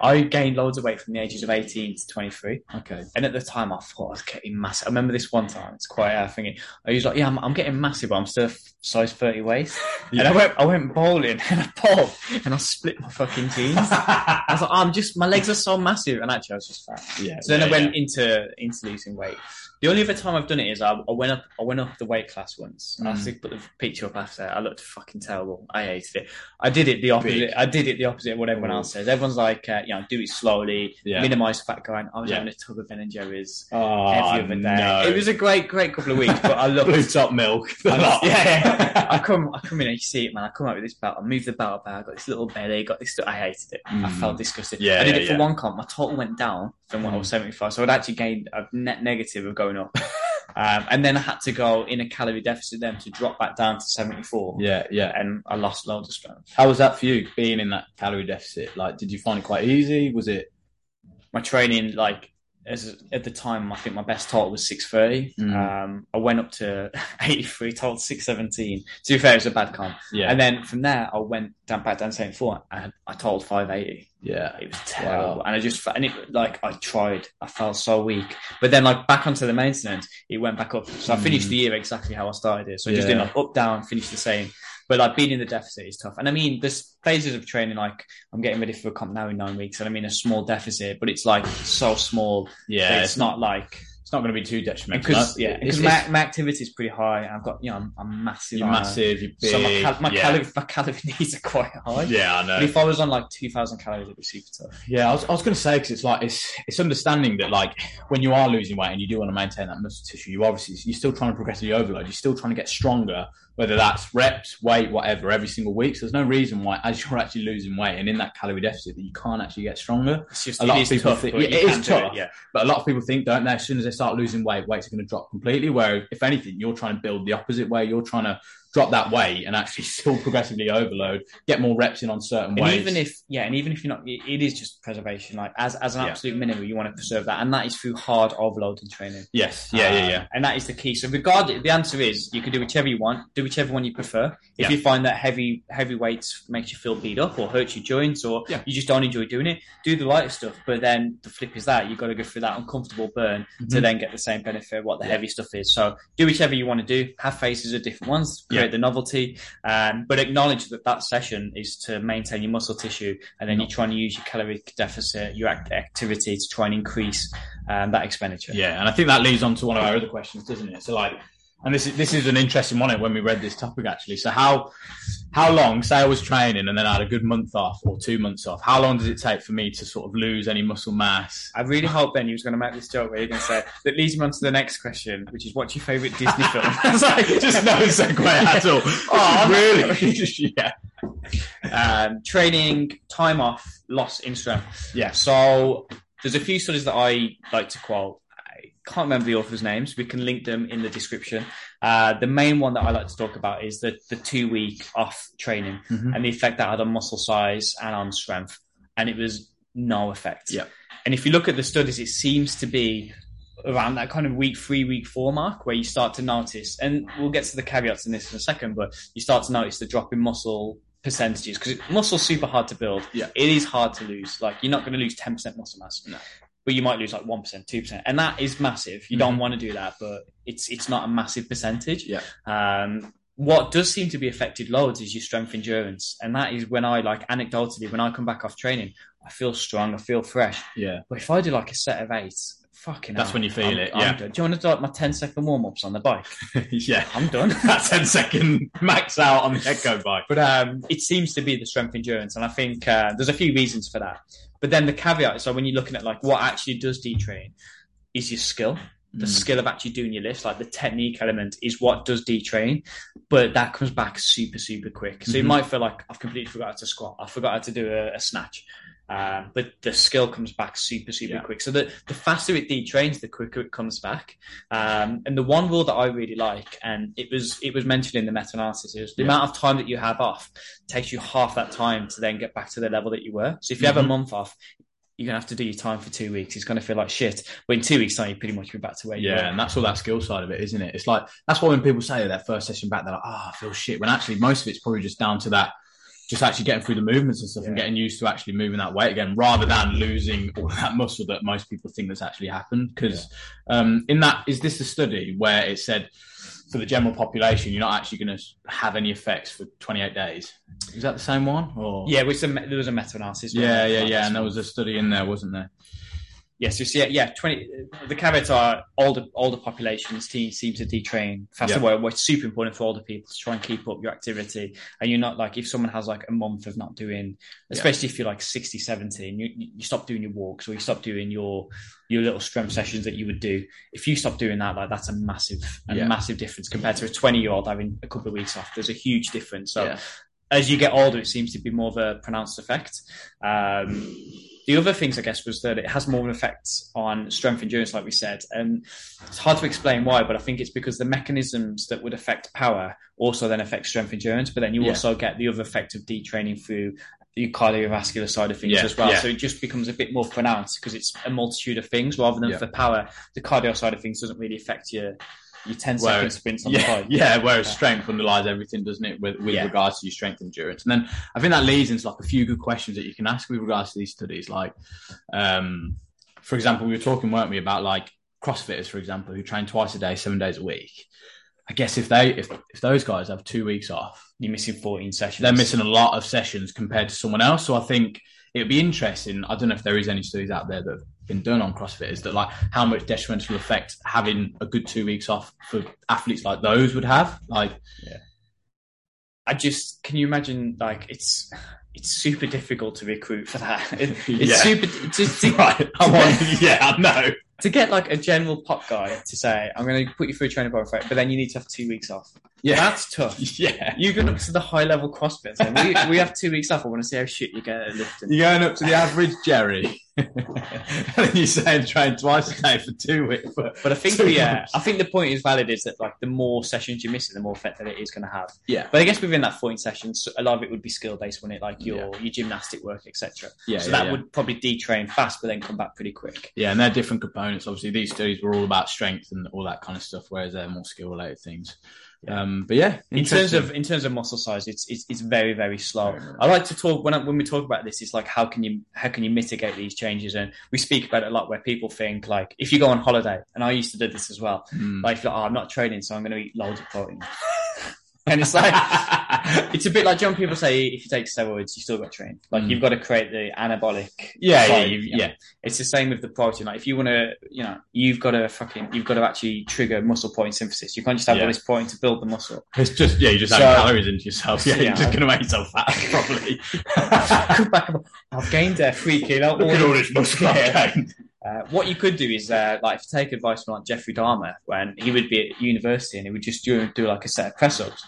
Speaker 1: I gained loads of weight from the ages of 18 to 23.
Speaker 2: okay.
Speaker 1: And at the time, I thought I was getting massive. I remember this one time, it's quite a thing. I was like, yeah, I'm, I'm getting massive, but I'm still size 30 waist. (laughs) And I went, I went bowling and I bowled and I split my fucking jeans. (laughs) I was like, oh, I'm just, my legs are so massive. And actually, I was just fat.
Speaker 2: yeah.
Speaker 1: So then I
Speaker 2: yeah,
Speaker 1: went into into losing weight. The only other time I've done it is I, I went up I went up the weight class once. I
Speaker 2: Mm.
Speaker 1: have to put the picture up after. I looked fucking terrible. I hated it. I did it the opposite.
Speaker 2: Big.
Speaker 1: I did it the opposite of what everyone else says. Everyone's like, uh, you know, do it slowly,
Speaker 2: Yeah.
Speaker 1: minimize fat going. I was
Speaker 2: Yeah.
Speaker 1: having a tub of Ben and Jerry's
Speaker 2: Oh,
Speaker 1: every other day.
Speaker 2: no.
Speaker 1: It was a great, great couple of weeks, but I (laughs) loved
Speaker 2: blue top milk.
Speaker 1: I was- yeah, yeah. I come, I come in and you see it, man. I come out with this belt. I move the belt bag. I got this little belly. Got this. I hated it. I
Speaker 2: Mm.
Speaker 1: felt disgusted.
Speaker 2: Yeah,
Speaker 1: I did
Speaker 2: yeah,
Speaker 1: it for
Speaker 2: yeah.
Speaker 1: one comp. My total went down from when I was seventy five, so I'd actually gained a net negative of going up. (laughs) um, and then I had to go in a calorie deficit then to drop back down to seventy four.
Speaker 2: yeah, yeah.
Speaker 1: And I lost loads of strength.
Speaker 2: How was that for you, being in that calorie deficit? Like, did you find it quite easy? Was it?
Speaker 1: My training, like as at the time, I think my best total was six thirty.
Speaker 2: Mm.
Speaker 1: Um, I went up to (laughs) eighty three, total six seventeen. To be fair, it was a bad comp.
Speaker 2: Yeah,
Speaker 1: And then from there, I went down back down to 74 and I told 580.
Speaker 2: yeah,
Speaker 1: It was terrible.
Speaker 2: Wow.
Speaker 1: And I just, and it, like, I tried. I felt so weak. But then, like, back onto the maintenance, it went back up. So I finished
Speaker 2: Mm.
Speaker 1: the year exactly how I started it. So I just
Speaker 2: Yeah.
Speaker 1: did like up, down, finished the same. But like being in the deficit is tough. And I mean, there's phases of training, like, I'm getting ready for a comp now in nine weeks. And I mean, a small deficit, but it's like so small.
Speaker 2: yeah.
Speaker 1: It's not like,
Speaker 2: It's not going to be too detrimental.
Speaker 1: because,
Speaker 2: no?
Speaker 1: yeah, because my, my activity is pretty high. I've got, you know, I'm, I'm massive.
Speaker 2: you're massive. You're big.
Speaker 1: So my, cal- my,
Speaker 2: yeah.
Speaker 1: calorie, my calorie (laughs) needs are quite high.
Speaker 2: yeah, I
Speaker 1: But
Speaker 2: know.
Speaker 1: if I was on like 2,000 calories, it'd be super tough.
Speaker 2: Yeah, I was, I was going to say because it's like it's it's understanding that like when you are losing weight and you do want to maintain that muscle tissue, you obviously you're still trying to progressively overload. You're still trying to get stronger, whether that's reps, weight, whatever, every single week. So there's no reason why, as you're actually losing weight and in that calorie deficit, that you can't actually get stronger.
Speaker 1: It's just
Speaker 2: A lot
Speaker 1: it
Speaker 2: of
Speaker 1: is
Speaker 2: people
Speaker 1: tough,
Speaker 2: think-
Speaker 1: but
Speaker 2: yeah, it is tough.
Speaker 1: yeah.
Speaker 2: But a lot of people think, don't they? As soon as they start losing weight, weights are going to drop completely. Where if anything, you're trying to build the opposite way. You're trying to drop that weight and actually (laughs) still progressively overload, get more reps in on certain
Speaker 1: And
Speaker 2: ways.
Speaker 1: even if yeah, and even if you're not, it, it is just preservation. Like as as an
Speaker 2: Yeah.
Speaker 1: absolute minimum, you want to preserve that, and that is through hard overloading training.
Speaker 2: yes, yeah, yeah,
Speaker 1: Um,
Speaker 2: yeah.
Speaker 1: And that is the key. So, regardless, the answer is you can do whichever you want, do whichever one you prefer. If
Speaker 2: Yeah.
Speaker 1: you find that heavy heavy weights makes you feel beat up or hurts your joints, or
Speaker 2: Yeah.
Speaker 1: you just don't enjoy doing it, do the lighter stuff. But then the flip is that you've got to go through that uncomfortable burn to
Speaker 2: Mhm.
Speaker 1: then get the same benefit what the
Speaker 2: Yeah.
Speaker 1: heavy stuff is. So, do whichever you want to do. Have faces of different ones,
Speaker 2: Yeah.
Speaker 1: the novelty, um, but acknowledge that that session is to maintain your muscle tissue, and then you're trying to use your caloric deficit, your act- activity to try and increase um, that expenditure.
Speaker 2: Yeah, and I think that leads on to one of our other questions, doesn't it? So like, and this is this is an interesting one when we read this topic actually. So how how long? Say I was training and then I had a good month off or two months off. How long does it take for me to sort of lose any muscle mass?
Speaker 1: I really hope Ben you was going to make this joke where you're going to say that leads me on to the next question, which is what's your favourite Disney film? (laughs)
Speaker 2: It's like just no segue at all. (laughs)
Speaker 1: Oh,
Speaker 2: really? (laughs) yeah,
Speaker 1: um, training, time off, loss in strength.
Speaker 2: yeah.
Speaker 1: So there's a few studies that I like to quote. Can't remember the authors' names. We can link them in the description. Uh, the main one that I like to talk about is the, the two week off training
Speaker 2: Mhm.
Speaker 1: and the effect that had on muscle size and on strength. And it was no effect.
Speaker 2: Yeah.
Speaker 1: And if you look at the studies, it seems to be around that kind of week three, week four mark where you start to notice, and we'll get to the caveats in this in a second, but you start to notice the drop in muscle percentages because muscle's super hard to build.
Speaker 2: Yeah.
Speaker 1: It is hard to lose. Like you're not going to lose 10% muscle mass.
Speaker 2: No.
Speaker 1: But you might lose like 1%, 2%. And that is massive. You don't want to do that, but it's it's not a massive percentage.
Speaker 2: Yeah.
Speaker 1: Um, what does seem to be affected loads is your strength endurance. And that is when I like anecdotally, when I come back off training, I feel strong, I feel fresh.
Speaker 2: Yeah.
Speaker 1: But if I do like a set of eight, fucking
Speaker 2: That's
Speaker 1: hell,
Speaker 2: when you feel
Speaker 1: I'm-
Speaker 2: it,
Speaker 1: I'm
Speaker 2: yeah.
Speaker 1: done. Do you want to do like my 10 second warm ups on the bike? (laughs)
Speaker 2: yeah.
Speaker 1: I'm done. (laughs)
Speaker 2: That 10 second max out on the Echo bike.
Speaker 1: But um, it seems to be the strength endurance, and I think uh, there's a few reasons for that. But then the caveat is, so when you're looking at like what actually does detrain, is your skill, the
Speaker 2: Mm.
Speaker 1: skill of actually doing your lifts, like the technique element is what does detrain, but that comes back super super quick. So you
Speaker 2: Mhm.
Speaker 1: might feel like I've completely forgot how to squat, I forgot how to do a, a snatch. Um, but the skill comes back super, super
Speaker 2: Yeah.
Speaker 1: quick. So the, the faster it detrains, the quicker it comes back. Um, and the one rule that I really like, and it was it was mentioned in the meta-analysis, is the
Speaker 2: Yeah.
Speaker 1: amount of time that you have off takes you half that time to then get back to the level that you were. So if you have a
Speaker 2: Mhm.
Speaker 1: month off, you're gonna have to do your time for two weeks. It's gonna feel like shit. But in two weeks' time, you pretty much be back to where you
Speaker 2: Yeah,
Speaker 1: were.
Speaker 2: and that's all that skill side of it, isn't it? It's like that's why when people say their first session back, they're like, "Oh, I feel shit." When actually, most of it's probably just down to that, just actually getting through the movements and stuff, and getting used to actually moving that weight again, rather than losing all (laughs) that muscle that most people think that's actually happened. Because um, in that, is this a study where it said for the general population, you're not actually going to have any effects for 28 days? Is that the same one? Or
Speaker 1: Yeah, which there was a meta-analysis.
Speaker 2: yeah, yeah, yeah. And there was a study in there, wasn't there?
Speaker 1: Yes, you see, yeah, twenty. The caveats are older older populations te- seem to detrain faster.
Speaker 2: Yeah.
Speaker 1: What's super important for older people to try and keep up your activity, and you're not like if someone has like a month of not doing, especially if you're like 60, 70, and you you stop doing your walks or you stop doing your your little strength sessions that you would do. If you stop doing that, like that's a massive a
Speaker 2: Yeah.
Speaker 1: massive difference compared to a twenty year old having a couple of weeks off. There's a huge difference. So
Speaker 2: Yeah.
Speaker 1: as you get older, it seems to be more of a pronounced effect. Um, the other things, I guess, was that it has more of an effect on strength endurance, like we said. And it's hard to explain why, but I think it's because the mechanisms that would affect power also then affect strength endurance. But then you
Speaker 2: Yeah.
Speaker 1: also get the other effect of detraining through the cardiovascular side of things
Speaker 2: Yeah,
Speaker 1: as well.
Speaker 2: yeah.
Speaker 1: So it just becomes a bit more pronounced because it's a multitude of things rather than
Speaker 2: Yeah.
Speaker 1: for power. The cardio side of things doesn't really affect your your 10 second
Speaker 2: Whereas-
Speaker 1: sprints on the
Speaker 2: yeah,
Speaker 1: bike. (laughs)
Speaker 2: yeah. Whereas
Speaker 1: Yeah.
Speaker 2: strength underlies everything, doesn't it? With, with
Speaker 1: Yeah.
Speaker 2: regards to your strength and endurance, and then I think that leads into like a few good questions that you can ask with regards to these studies. Like, um, for example, we were talking, weren't we, about like CrossFitters, for example, who train twice a day, seven days a week. I guess if they if if those guys have two weeks off,
Speaker 1: You're missing 14 sessions.
Speaker 2: they're missing a lot of sessions compared to someone else. So I think it'd be interesting. I don't know if there is any studies out there that have been done on CrossFit is that like how much detrimental effect having a good two weeks off for athletes like those would have. Like, yeah.
Speaker 1: I just can you imagine like it's it's super difficult to recruit for that. (laughs) It- it's
Speaker 2: Yeah.
Speaker 1: super to, to, (laughs)
Speaker 2: right, I'm on, yeah, I know. (laughs)
Speaker 1: to get like a general pop guy to say I'm going to put you through a training for it, but then you need to have two weeks off.
Speaker 2: Yeah,
Speaker 1: That's tough. (laughs)
Speaker 2: yeah.
Speaker 1: You go up to the high level CrossFit. saying, we, we have two weeks off. I want to see how shit you get at lifting.
Speaker 2: You're going up to the average Jerry, (laughs) and you're saying train twice a day for two weeks. But,
Speaker 1: But I think the uh. I think the point is valid is that like the more sessions you miss, it, the more effect that it is going to have.
Speaker 2: yeah,
Speaker 1: But I guess within that 14 sessions, a lot of it would be skill based, wouldn't it? Like your your gymnastic work, etc.
Speaker 2: yeah,
Speaker 1: so
Speaker 2: yeah,
Speaker 1: that
Speaker 2: yeah.
Speaker 1: would probably detrain fast, but then come back pretty quick.
Speaker 2: Yeah, and they're different components. Obviously, these studies were all about strength and all that kind of stuff, whereas they're more skill related things. Um, but yeah,
Speaker 1: In terms of in terms of muscle size, it's it's, it's very very slow.
Speaker 2: Very, very
Speaker 1: I like to talk when I, when we talk about this. It's like how can you how can you mitigate these changes? And we speak about it a lot where people think like if you go on holiday, and I used to do this as well.
Speaker 2: Mm.
Speaker 1: Like, oh, I'm not training, so I'm going to eat loads of protein. (laughs) and it's like (laughs) it's a bit like John. People say if you take steroids, you still got to train. Like
Speaker 2: Mm.
Speaker 1: you've got to create the anabolic.
Speaker 2: yeah, yeah, you-
Speaker 1: you know.
Speaker 2: yeah,
Speaker 1: It's the same with the protein. Like if you want to, you know, you've got to fucking, you've got to actually trigger muscle protein synthesis. You can't just have
Speaker 2: Yeah.
Speaker 1: all this protein to build the muscle.
Speaker 2: It's just yeah, you just
Speaker 1: So-
Speaker 2: add calories into yourself. Yeah,
Speaker 1: Yeah.
Speaker 2: you're just gonna make yourself fat (laughs) probably.
Speaker 1: Come back, I've gained uh, three kilo.
Speaker 2: Look at all this muscle. I've gained.
Speaker 1: Uh, what you could do is, uh, like, take advice from like Jeffrey Dahmer, when he would be at university and he would just do, do like a set of press ups,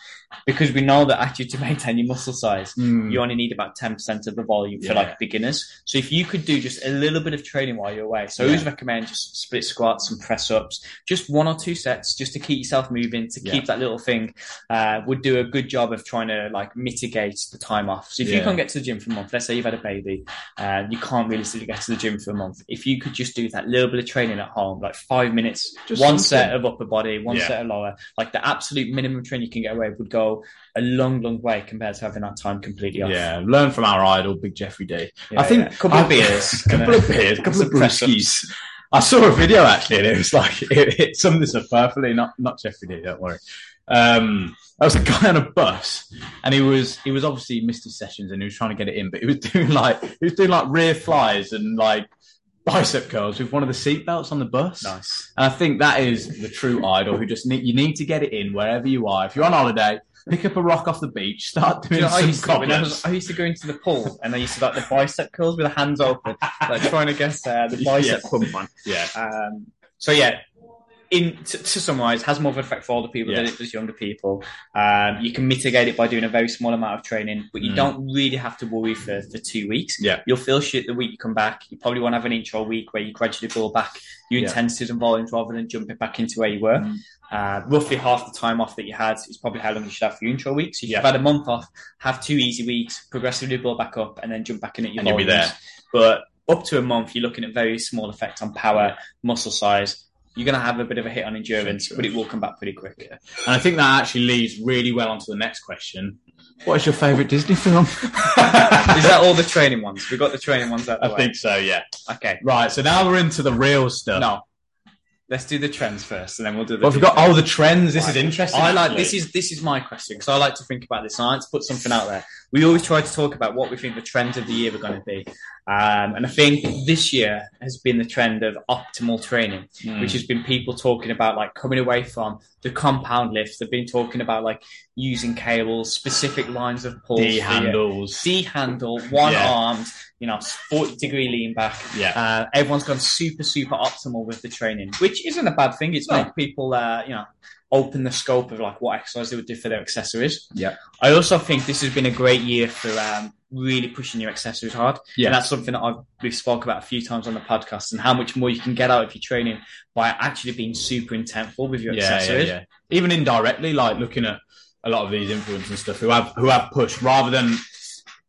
Speaker 1: because we know that actually to maintain your muscle size,
Speaker 2: Mm.
Speaker 1: you only need about 10% of the volume for like beginners. So if you could do just a little bit of training while you're away, so I always recommend just split squats and press ups, just one or two sets, just to keep yourself moving, to
Speaker 2: Yeah.
Speaker 1: keep that little thing, uh, would do a good job of trying to like mitigate the time off. So if you can't get to the gym for a month, let's say you've had a baby, and you can't realistically get to the gym for a month, if you could just do that little bit of training at home, like five minutes,
Speaker 2: Just
Speaker 1: one
Speaker 2: something.
Speaker 1: set of upper body, one
Speaker 2: Yeah.
Speaker 1: set of lower, like the absolute minimum training you can get away with would go a long, long way compared to having that time completely off.
Speaker 2: Yeah, learn from our idol, Big Jeffrey D.
Speaker 1: Yeah,
Speaker 2: I think
Speaker 1: yeah. couple of beers, (laughs)
Speaker 2: couple of beers, a (laughs) couple of brewskis. I saw a video actually, and it was like (laughs) it, it summed this up perfectly. Not not Jeffrey D. Don't worry. Um, there was a guy on a bus, and he was he was obviously missed his sessions, and he was trying to get it in, but he was doing like he was doing like rear flies and like bicep curls with one of the seat belts on the bus.
Speaker 1: Nice.
Speaker 2: And I think that is the true idol who just need you need to get it in wherever you are. If you're on holiday, pick up a rock off the beach, start doing
Speaker 1: you know, I
Speaker 2: some
Speaker 1: used, to, I, was, I used to go into the pool and I used to like the bicep curls with the hands open, like trying to guess uh, the (laughs) bicep
Speaker 2: Yeah.
Speaker 1: pump on.
Speaker 2: Yeah,
Speaker 1: Um, so yeah, in to, to summarize, has more of an effect for older people than it does younger people. Um, you can mitigate it by doing a very small amount of training, but you
Speaker 2: Mm.
Speaker 1: don't really have to worry for, for two weeks.
Speaker 2: Yeah.
Speaker 1: You'll feel shit the week you come back. You probably won't have an intro week where you gradually build back your
Speaker 2: Yeah.
Speaker 1: intensities and volumes rather than jumping back into where you were.
Speaker 2: Mm.
Speaker 1: Uh, roughly half the time off that you had is probably how long you should have for your intro week. So if
Speaker 2: Yeah.
Speaker 1: you've had a month off, have two easy weeks, progressively build back up, and then jump back in at your
Speaker 2: And you'll be
Speaker 1: volumes.
Speaker 2: there.
Speaker 1: But up to a month, you're looking at very small effect on power, muscle size. You're going to have a bit of a hit on endurance,
Speaker 2: Sure.
Speaker 1: but it will come back pretty quick.
Speaker 2: And I think that actually leads really well onto the next question. What is your favourite Disney film? (laughs)
Speaker 1: Is that all the training ones? We got the training ones out
Speaker 2: I
Speaker 1: way.
Speaker 2: think so, yeah.
Speaker 1: Okay.
Speaker 2: Right, so now we're into the real stuff.
Speaker 1: No. Let's do the trends first, and then we'll do the.
Speaker 2: Well, we've got
Speaker 1: all
Speaker 2: oh the trends. This is interesting.
Speaker 1: I like
Speaker 2: actually.
Speaker 1: this is this is my question because I like to think about this. and I like to put something out there. We always try to talk about what we think the trends of the year are going to be, um, and I think this year has been the trend of optimal training.
Speaker 2: Mm.
Speaker 1: which has been people talking about like coming away from the compound lifts. They've been talking about like using cables, specific lines of pull,
Speaker 2: D handles.
Speaker 1: D handle, one
Speaker 2: Yeah.
Speaker 1: armed, you know, 40 degree lean back.
Speaker 2: Yeah.
Speaker 1: Uh, everyone's gone super, super optimal with the training, which isn't a bad thing. It's
Speaker 2: No.
Speaker 1: make people, uh, you know, open the scope of like what exercise they would do for their accessories.
Speaker 2: Yeah.
Speaker 1: I also think this has been a great year for um, really pushing your accessories hard.
Speaker 2: Yeah.
Speaker 1: And that's something that I've we've spoke about a few times on the podcast and how much more you can get out of your training by actually being super intentful with your
Speaker 2: yeah, yeah,
Speaker 1: accessories.
Speaker 2: yeah. Even indirectly, like looking at a lot of these influencers and stuff who have who have pushed rather than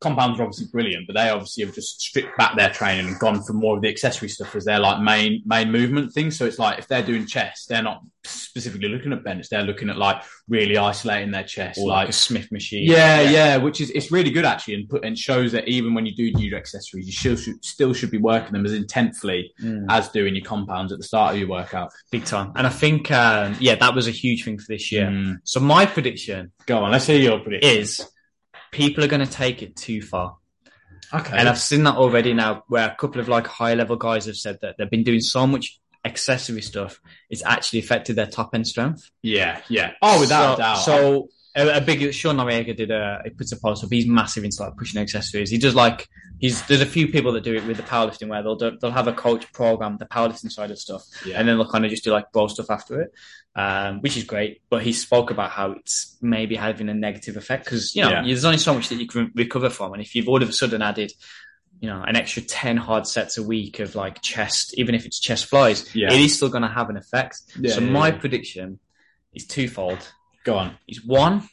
Speaker 2: compounds are obviously brilliant, but they obviously have just stripped back their training and gone for more of the accessory stuff as their like main main movement thing. So it's like if they're doing chest, they're not specifically looking at bench, they're looking at like really isolating their chest,
Speaker 1: Or
Speaker 2: like
Speaker 1: like a Smith machine.
Speaker 2: Yeah, yeah, which is it's really good actually, and put and shows that even when you do do your accessories, you still should still should be working them as intensely
Speaker 1: Mm,
Speaker 2: as doing your compounds at the start of your workout.
Speaker 1: big time. And I think, um, yeah, that was a huge thing for this year.
Speaker 2: Mm.
Speaker 1: So my prediction
Speaker 2: Go on, let's hear your prediction.
Speaker 1: is people are going to take it too far.
Speaker 2: Okay,
Speaker 1: And I've seen that already now where a couple of like high level guys have said that they've been doing so much accessory stuff, it's actually affected their top end strength.
Speaker 2: yeah, yeah. Oh, without
Speaker 1: so,
Speaker 2: a doubt.
Speaker 1: So a, a big Sean Noriega did a he puts a post up. He's massive into like pushing accessories. He does like he's there's a few people that do it with the powerlifting where they'll do, they'll have a coach program the powerlifting side of stuff,
Speaker 2: yeah.
Speaker 1: and then they'll kind of just do like bro stuff after it, um, which is great. But he spoke about how it's maybe having a negative effect because you know
Speaker 2: Yeah.
Speaker 1: there's only so much that you can recover from, and if you've all of a sudden added. You know, an extra 10 hard sets a week of like chest, even if it's chest flies,
Speaker 2: Yeah.
Speaker 1: it is still going to have an effect.
Speaker 2: Yeah,
Speaker 1: so
Speaker 2: yeah,
Speaker 1: my prediction is twofold
Speaker 2: Go on.
Speaker 1: He's one,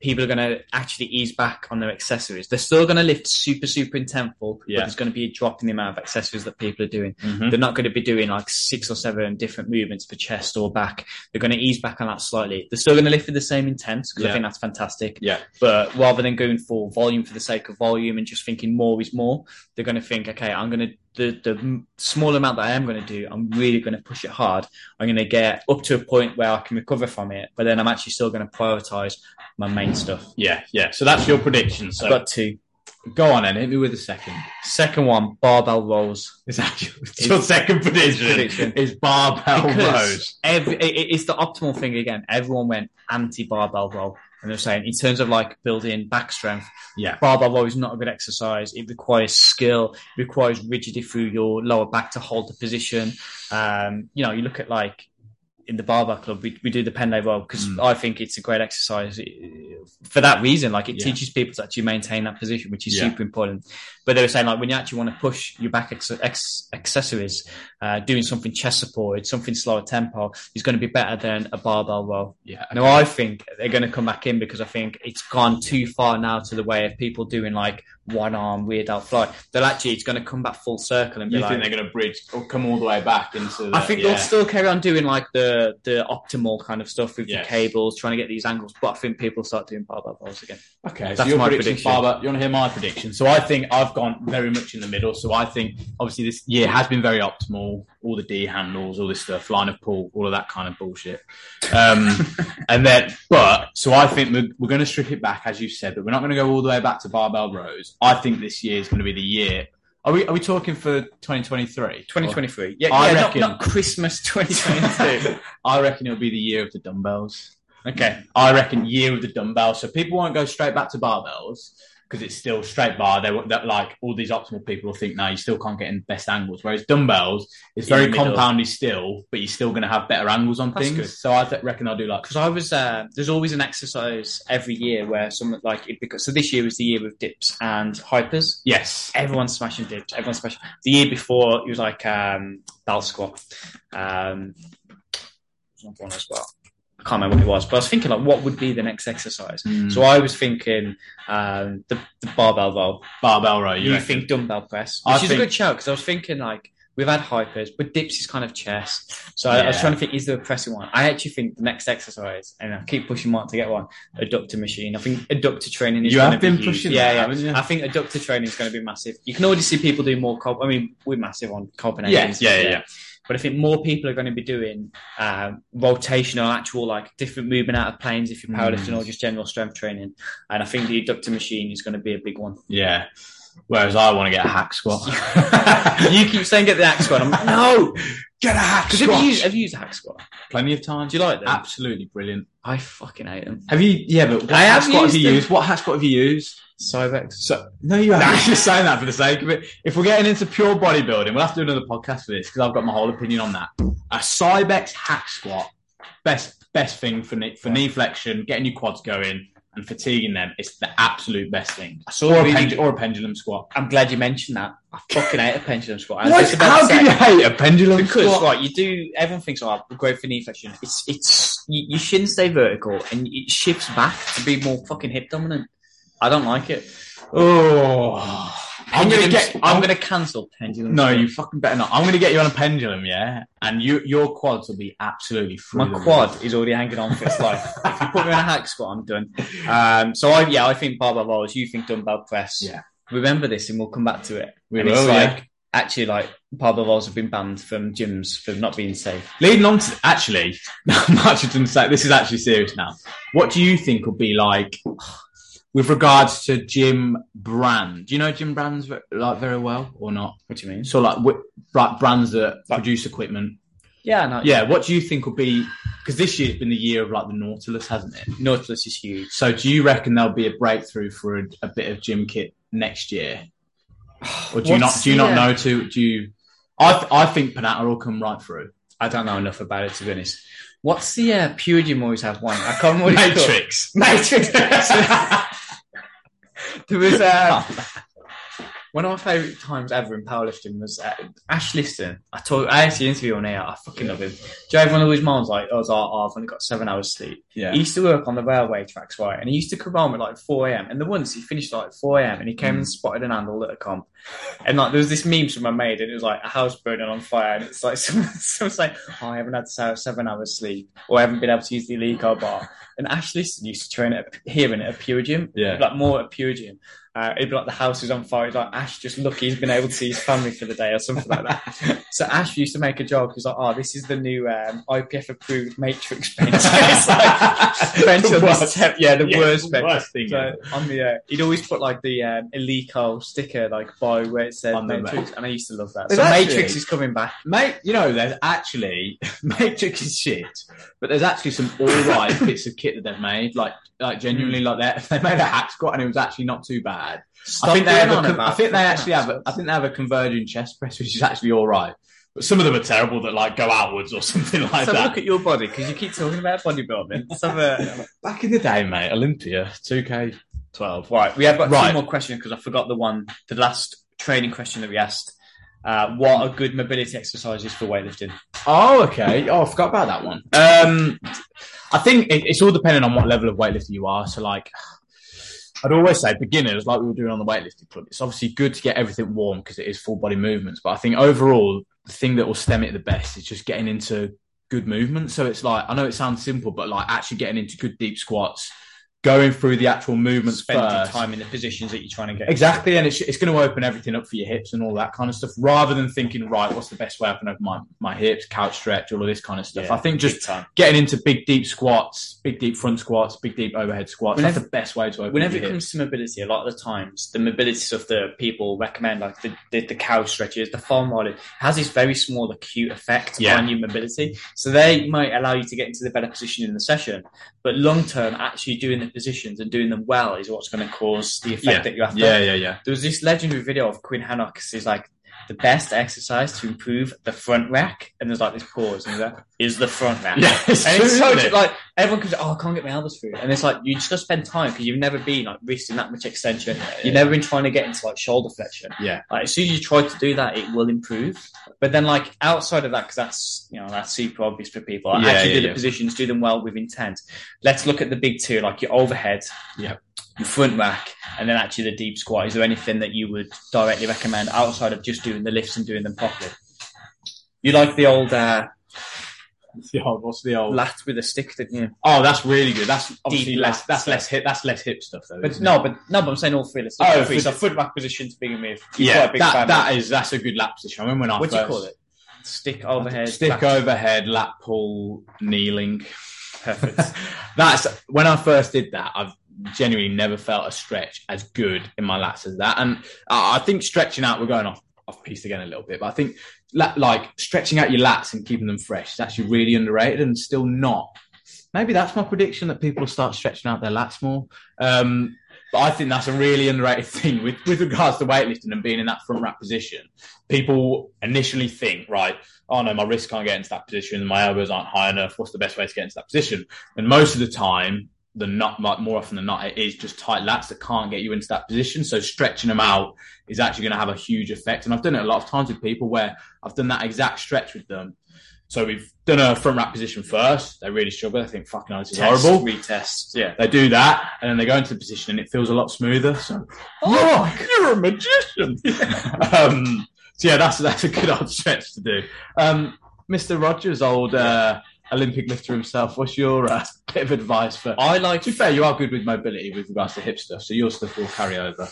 Speaker 1: people are going to actually ease back on their accessories. They're still going to lift super, super intentful,
Speaker 2: Yeah.
Speaker 1: but there's going to be a drop in the amount of accessories that people are doing.
Speaker 2: Mhm.
Speaker 1: They're not going to be doing like six or seven different movements for chest or back. They're going to ease back on that slightly. They're still going to lift with the same intent because
Speaker 2: Yeah.
Speaker 1: I think that's fantastic.
Speaker 2: Yeah.
Speaker 1: But rather than going for volume for the sake of volume and just thinking more is more, they're going to think, okay, I'm going to the the small amount that I am going to do, I'm really going to push it hard. I'm going to get up to a point where I can recover from it, but then I'm actually still going to prioritize my main stuff.
Speaker 2: Yeah, yeah. So that's your prediction. So
Speaker 1: I've got two.
Speaker 2: go on and hit me with a second.
Speaker 1: Second one, barbell rows.
Speaker 2: Is that your, (laughs) your second prediction?
Speaker 1: prediction.
Speaker 2: Is barbell rows.
Speaker 1: Every, it- it's the optimal thing again. Everyone went anti barbell row. And they're saying, in terms of like building back strength,
Speaker 2: Yeah.
Speaker 1: barbell row is not a good exercise. It requires skill, it requires rigidity through your lower back to hold the position. Um, you know, you look at like in the barbell club, we, we do the Pendlay well because
Speaker 2: Mm.
Speaker 1: I think it's a great exercise uh, for that reason. Like it
Speaker 2: Yeah.
Speaker 1: teaches people to actually maintain that position, which is
Speaker 2: Yeah.
Speaker 1: super important. But they were saying like when you actually want to push your back ex- ex- accessories, uh, doing something chest supported, something slower tempo is going to be better than a barbell row.
Speaker 2: Yeah.
Speaker 1: No, I think they're going to come back in because I think it's gone too far now to the way of people doing like one arm weird out fly. They'll actually, it's going to come back full circle and be
Speaker 2: You
Speaker 1: like,
Speaker 2: think they're going to bridge or come all the way back into? The,
Speaker 1: I think
Speaker 2: yeah.
Speaker 1: they'll still carry on doing like the the optimal kind of stuff with
Speaker 2: Yes.
Speaker 1: the cables, trying to get these angles. But I think people start doing barbell rolls again.
Speaker 2: Okay, so
Speaker 1: That's
Speaker 2: your
Speaker 1: my
Speaker 2: prediction,
Speaker 1: prediction.
Speaker 2: Barber, you want to hear my prediction? So I think I've gone very much in the middle. So I think obviously this year has been very optimal. All the D handles, all this stuff, line of pull, all of that kind of bullshit. Um, (laughs) and then, but so I think we're, we're going to strip it back, as you said, but we're not going to go all the way back to barbell rows. I think this year is going to be the year. Are we are we talking for 2023?
Speaker 1: 2023. Yeah,
Speaker 2: I
Speaker 1: yeah not,
Speaker 2: reckon-
Speaker 1: not Christmas 2022. (laughs)
Speaker 2: I reckon it'll be the year of the dumbbells.
Speaker 1: okay.
Speaker 2: I reckon year of the dumbbells. So people won't go straight back to barbells because it's still straight bar. They that like all these optimal people will think, no, you still can't get in best angles. Whereas dumbbells, it's very compoundy still, but you're still going to have better angles on
Speaker 1: That's
Speaker 2: things.
Speaker 1: good.
Speaker 2: So I th- reckon I'll do like
Speaker 1: Because I was, uh, there's always an exercise every year where someone like it because so this year was the year with dips and hypers.
Speaker 2: yes,
Speaker 1: Everyone's smashing dips. Everyone's smashing. The year before it was like um, belt squat. Um, one as well. I can't remember what it was, but I was thinking like, what would be the next exercise?
Speaker 2: Mm.
Speaker 1: So I was thinking um, the, the barbell row.
Speaker 2: barbell row.
Speaker 1: You,
Speaker 2: You,
Speaker 1: think dumbbell press,
Speaker 2: I
Speaker 1: which is
Speaker 2: think-
Speaker 1: a good shout because I was thinking like we've had hypers, but dips is kind of chest. So I, I was trying to think, is there a pressing one? I actually think the next exercise, and I keep pushing Mark to get one, adductor machine. I think adductor training is
Speaker 2: You have
Speaker 1: to be
Speaker 2: been
Speaker 1: huge.
Speaker 2: pushing
Speaker 1: yeah,
Speaker 2: that,
Speaker 1: yeah. I think adductor training is going to be massive. You can already see people do more. Cop- I mean, we're massive on Copenhagen.
Speaker 2: Yes, yeah, yeah, yeah.
Speaker 1: But I think more people are going to be doing um, rotational, actual like different movement out of planes if you're
Speaker 2: Mm.
Speaker 1: powerlifting or just general strength training. And I think the adductor machine is going to be a big one.
Speaker 2: yeah. Whereas I want to get a hack squat. (laughs)
Speaker 1: you keep saying get the hack squat. I'm like, no.
Speaker 2: get a hack
Speaker 1: Because have you used have you used a hack squat?
Speaker 2: Plenty of times.
Speaker 1: Do you like them?
Speaker 2: Absolutely brilliant.
Speaker 1: I fucking hate them.
Speaker 2: Have you? Yeah, but what
Speaker 1: I
Speaker 2: hack
Speaker 1: have
Speaker 2: squat have you
Speaker 1: them.
Speaker 2: used? What hack squat have you used?
Speaker 1: Cybex.
Speaker 2: So no, you are actually (laughs) saying that for the sake of it. If we're getting into pure bodybuilding, we'll have to do another podcast for this because I've got my whole opinion on that. A Cybex hack squat, best best thing for knee, for knee flexion, getting your quads going and fatiguing them. It's the absolute best thing.
Speaker 1: I saw
Speaker 2: Or
Speaker 1: a
Speaker 2: pendulum, or a pendulum squat.
Speaker 1: I'm glad you mentioned that. I fucking hate a pendulum squat. I
Speaker 2: What?
Speaker 1: just
Speaker 2: How can you hate a pendulum
Speaker 1: Because
Speaker 2: squat?
Speaker 1: right, you do. Everyone thinks, oh, great for knee flexion. It's it's you, you shouldn't stay vertical, and it shifts back to be more fucking hip dominant. I don't like it.
Speaker 2: Oh, I'm gonna get.
Speaker 1: I'm gonna cancel pendulum.
Speaker 2: No, you fucking better not. I'm going to get you on a pendulum, yeah, and you, your quads will be absolutely through
Speaker 1: My quad is already hanging on for its life. (laughs) if you put me on a hack squat, I'm done. Um, so I, yeah, I think barbell rolls. You think dumbbell press.
Speaker 2: Yeah.
Speaker 1: Remember this, and we'll come back to it.
Speaker 2: We
Speaker 1: and
Speaker 2: will,
Speaker 1: it's
Speaker 2: yeah.
Speaker 1: actually like barbell rolls have been banned from gyms for not being safe.
Speaker 2: Leading on to actually, I'm actually say this is actually serious now. What do you think will be like with regards to gym brand? Do you know gym brands like very well or not?
Speaker 1: What do you mean?
Speaker 2: So like, wi- like brands that
Speaker 1: Like-
Speaker 2: produce equipment.
Speaker 1: Yeah, no.
Speaker 2: Yeah, what do you think will be? Because this year's been the year of like the Nautilus, hasn't it?
Speaker 1: Nautilus is huge.
Speaker 2: So do you reckon there'll be a breakthrough for a, a bit of gym kit next year? (sighs) Or do you not? Do you
Speaker 1: the,
Speaker 2: not know? To do you? I th- I think Panatta will come right through.
Speaker 1: I don't know enough about it to be honest. What's the uh, Pure Gym always have one? I can't remember.
Speaker 2: Matrix. (laughs)
Speaker 1: Matrix. (laughs) there was uh, one of my favourite times ever in powerlifting was uh, Ash Liston. I told I actually interviewed him on here. I fucking love him. Know everyone always moans like, "Oh, I've only got seven hours sleep."
Speaker 2: Yeah.
Speaker 1: He used to work on the railway tracks, right? And he used to come home at like 4 a.m. And the once he finished at like 4 a.m. and he came
Speaker 2: Mm.
Speaker 1: and spotted an handle at a comp. And like there was this meme someone made, and it was like a house burning on fire, and it's like (laughs) someone, someone's like, "Oh, I haven't had seven hours sleep, or I haven't been able to use the Eleiko bar." And Ash Liston used to train at here in at a Pure Gym,
Speaker 2: Yeah.
Speaker 1: like more at Pure Gym. Uh, it'd be like the house is on fire. He's like Ash, just lucky he's been able to see his family for the day or something like that. (laughs) so Ash used to make a joke. He's like, "Oh, this is the new um, IPF approved Matrix bench." (laughs) it's like bench
Speaker 2: The
Speaker 1: on
Speaker 2: worst.
Speaker 1: this temp- yeah, the
Speaker 2: Yeah,
Speaker 1: worst
Speaker 2: the worst thing
Speaker 1: So on the uh, he'd always put like the um, Eleiko sticker like by where it said
Speaker 2: On the
Speaker 1: Matrix, and I used to love that.
Speaker 2: There's
Speaker 1: So
Speaker 2: actually-
Speaker 1: Matrix is coming back.
Speaker 2: Mate, you know, there's actually (laughs) Matrix is shit, but there's actually some all right (laughs) bits of kit that they've made. Like, like genuinely, like they (laughs) they made a hack squat and it was actually not too bad. I think they have. A con- I think they actually have. A, I think they have a converging chest press, which is actually all right. But some of them are terrible that like go outwards or something like
Speaker 1: So
Speaker 2: that.
Speaker 1: look at your body because you keep talking about bodybuilding. Let's have a
Speaker 2: Back in the day, mate, Olympia, two K.
Speaker 1: twelve. Right, we have got
Speaker 2: Right.
Speaker 1: two more questions because I forgot the one, the last training question that we asked. Uh, what are good mobility exercises for weightlifting?
Speaker 2: Oh, okay. Oh, I forgot about that one. Um, I think it, it's all depending on what level of weightlifter you are. So, like, I'd always say beginners, like we were doing on the weightlifting club, it's obviously good to get everything warm because it is full body movements. But I think overall, the thing that will stem it the best is just getting into good movement. So it's like, I know it sounds simple, but like actually getting into good deep squats, going through the actual movements
Speaker 1: Spending
Speaker 2: first.
Speaker 1: time in the positions that you're trying to get.
Speaker 2: Exactly, and it's, it's going to open everything up for your hips and all that kind of stuff, rather than thinking, right, what's the best way I can open my, my hips, couch stretch, all of this kind of stuff.
Speaker 1: Yeah,
Speaker 2: I think just getting into big, deep squats, big, deep front squats, big, deep overhead squats,
Speaker 1: Whenever-
Speaker 2: that's the best way to open it.
Speaker 1: Whenever
Speaker 2: your
Speaker 1: it
Speaker 2: hips.
Speaker 1: comes to mobility, a lot of the times the mobility stuff that people recommend, like the, the, the couch stretches, the foam roller, has this very small acute effect
Speaker 2: Yeah.
Speaker 1: on your mobility. So they might allow you to get into the better position in the session, but long term, actually doing the positions and doing them well is what's going to cause the effect
Speaker 2: Yeah.
Speaker 1: that you have.
Speaker 2: Yeah, yeah, yeah.
Speaker 1: There was this legendary video of Quinn Henoch. He's like, the best exercise to improve the front rack, and there's like this pause, and he's like, is the front rack.
Speaker 2: Yeah, it's
Speaker 1: And
Speaker 2: true,
Speaker 1: it's so like everyone comes, oh, I can't get my elbows through, and it's like you just got to spend time because you've never been like wristing that much extension. You've never been trying to get into like shoulder flexion.
Speaker 2: Yeah.
Speaker 1: Like as soon as you try to do that, it will improve. But then like outside of that, because that's you know that's super obvious for people.
Speaker 2: Yeah,
Speaker 1: actually
Speaker 2: yeah,
Speaker 1: do the
Speaker 2: yeah.
Speaker 1: positions, do them well with intent. Let's look at the big two, like your overhead.
Speaker 2: Yeah.
Speaker 1: Your front rack and then actually the deep squat. Is there anything that you would directly recommend outside of just doing the lifts and doing them properly? You like the old uh,
Speaker 2: the old? What's the old?
Speaker 1: lat with a stick, didn't you?
Speaker 2: Oh, that's really good. That's obviously
Speaker 1: Deep
Speaker 2: less.
Speaker 1: lats.
Speaker 2: That's less hip. That's less hip stuff, though.
Speaker 1: But
Speaker 2: isn't
Speaker 1: no,
Speaker 2: it?
Speaker 1: but no, but I'm saying all three. Let's
Speaker 2: Oh,
Speaker 1: look
Speaker 2: for
Speaker 1: So foot back position to begin with.
Speaker 2: Yeah,
Speaker 1: quite a big
Speaker 2: that,
Speaker 1: fan
Speaker 2: that is that's a good lap position. I remember when I
Speaker 1: What do you
Speaker 2: first
Speaker 1: call it? Stick overhead.
Speaker 2: stick
Speaker 1: lat.
Speaker 2: overhead, lat pull, kneeling.
Speaker 1: Perfect. (laughs)
Speaker 2: That's when I first did that. I've genuinely never felt a stretch as good in my lats as that. And I I think stretching out, we're going off off piece again a little bit, but I think like stretching out your lats and keeping them fresh is actually really underrated and still not. Maybe that's my prediction that people start stretching out their lats more. Um, but I think that's a really underrated (laughs) thing with, with regards to weightlifting and being in that front rack position. People initially think, right, oh no, my wrist can't get into that position, my elbows aren't high enough. What's the best way to get into that position? And most of the time, the not more often than not, it is just tight lats that can't get you into that position. So stretching them out is actually going to have a huge effect. And I've done it a lot of times with people where I've done that exact stretch with them. So we've done a front rack position first. They really struggle. They think, fucking hell, this is
Speaker 1: Test,
Speaker 2: horrible.
Speaker 1: Retest. Yeah.
Speaker 2: They do that, and then they go into the position, and it feels a lot smoother. So, oh, (laughs) you're a magician. (laughs) um, so yeah, that's that's a good old (laughs) stretch to do. Um, Mr. Rogers, old uh, Olympic lifter himself, what's your uh, (laughs) bit of advice for?
Speaker 1: I like
Speaker 2: To be fair, you are good with mobility with regards to hip stuff, so your stuff will carry over.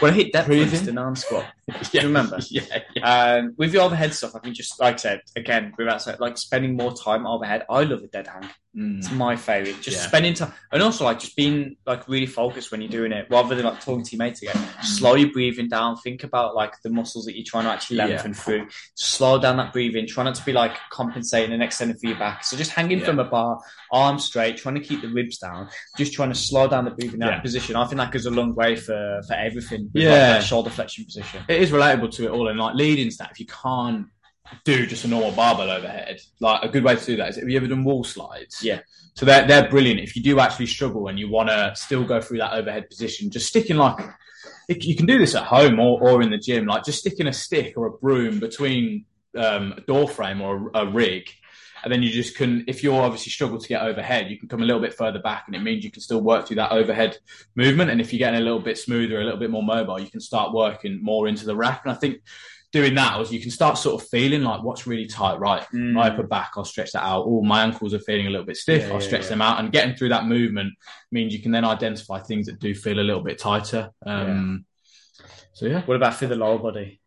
Speaker 1: When I hit deadlifts
Speaker 2: Breathing.
Speaker 1: and arm squat. (laughs)
Speaker 2: Yeah,
Speaker 1: you remember? (laughs)
Speaker 2: Yeah, yeah.
Speaker 1: Um, with the overhead stuff, I think just like I said again, without saying, like spending more time overhead. I love a dead hang.
Speaker 2: Mm.
Speaker 1: It's my favorite. Just
Speaker 2: Yeah.
Speaker 1: spending time, and also like just being like really focused when you're doing it, rather than like talking to your mates again. Slow your breathing down. Think about like the muscles that you're trying to actually lengthen through. Slow down that breathing. Try not to be like compensating and extending for your back. So just hanging
Speaker 2: Yeah.
Speaker 1: from a bar, arms straight, trying to keep the ribs down. Just trying to slow down the breathing in that
Speaker 2: Yeah.
Speaker 1: position. I think that goes a long way for for everything. With, like,
Speaker 2: Yeah.
Speaker 1: that shoulder flexion position.
Speaker 2: It is relatable to it all, and like leading that, if you can't do just a normal barbell overhead, like a good way to do that is have you ever done wall slides?
Speaker 1: Yeah.
Speaker 2: So they're they're brilliant. If you do actually struggle and you want to still go through that overhead position, just sticking like you can do this at home or, or in the gym, like just sticking a stick or a broom between um, a door frame or a, a rig. And then you just can, if you're obviously struggle to get overhead, you can come a little bit further back and it means you can still work through that overhead movement. And if you're getting a little bit smoother, a little bit more mobile, you can start working more into the rack. And I think doing that was you can start sort of feeling like what's really tight, right?
Speaker 1: Mm.
Speaker 2: My upper back, I'll stretch that out. Oh, my ankles are feeling a little bit stiff.
Speaker 1: Yeah,
Speaker 2: I'll
Speaker 1: yeah,
Speaker 2: stretch
Speaker 1: yeah.
Speaker 2: them out. And getting through that movement means you can then identify things that do feel a little bit tighter. Um, So yeah,
Speaker 1: What about for the lower body?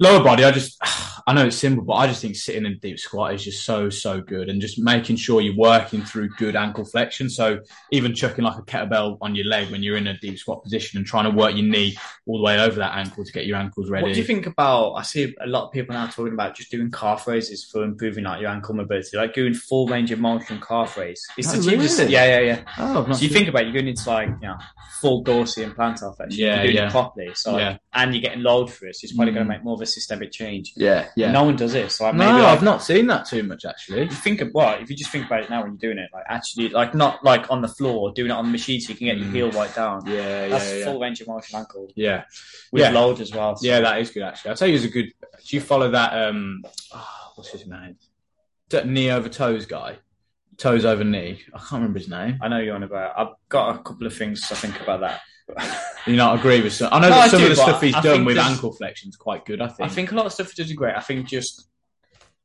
Speaker 2: lower body. I just, I know it's simple, but I just think sitting in deep squat is just so so good, and just making sure you're working through good ankle flexion. So even chucking like a kettlebell on your leg when you're in a deep squat position and trying to work your knee all the way over that ankle to get your ankles ready.
Speaker 1: What do you think about? I see a lot of people now talking about just doing calf raises for improving like your ankle mobility, like doing full range of motion calf raise. It's
Speaker 2: Oh,
Speaker 1: the cheapest.
Speaker 2: really?
Speaker 1: Yeah, yeah, yeah.
Speaker 2: Oh, I've not
Speaker 1: So you think about it, you're going into like you know full dorsal and plantar flexion.
Speaker 2: Yeah,
Speaker 1: you're doing
Speaker 2: yeah.
Speaker 1: it properly. So like,
Speaker 2: Yeah.
Speaker 1: and you're getting load for it, so it's probably going
Speaker 2: Mm.
Speaker 1: to make more of a systemic change.
Speaker 2: Yeah. Yeah.
Speaker 1: No one does it. So like,
Speaker 2: No,
Speaker 1: like,
Speaker 2: I've not seen that too much actually.
Speaker 1: You think of well, if you just think about it now when you're doing it, like actually, like not like on the floor, doing it on the machine, so you can get your
Speaker 2: Mm.
Speaker 1: heel right down.
Speaker 2: Yeah,
Speaker 1: That's
Speaker 2: yeah, yeah.
Speaker 1: full range of motion ankle
Speaker 2: Yeah,
Speaker 1: with
Speaker 2: Yeah.
Speaker 1: load as well. so-
Speaker 2: yeah, that is good actually. I'll tell you, it's a good. Do you follow that? Um, oh, what's his name? That knee over toes guy, toes over knee. I can't remember his name.
Speaker 1: I know you're on about. I've got a couple of things to think about that. (laughs)
Speaker 2: You know, I agree with some. I know
Speaker 1: No,
Speaker 2: that
Speaker 1: I
Speaker 2: some
Speaker 1: do,
Speaker 2: of the stuff he's
Speaker 1: I
Speaker 2: done with ankle is quite good. I think.
Speaker 1: I think a lot of stuff he does is great. I think just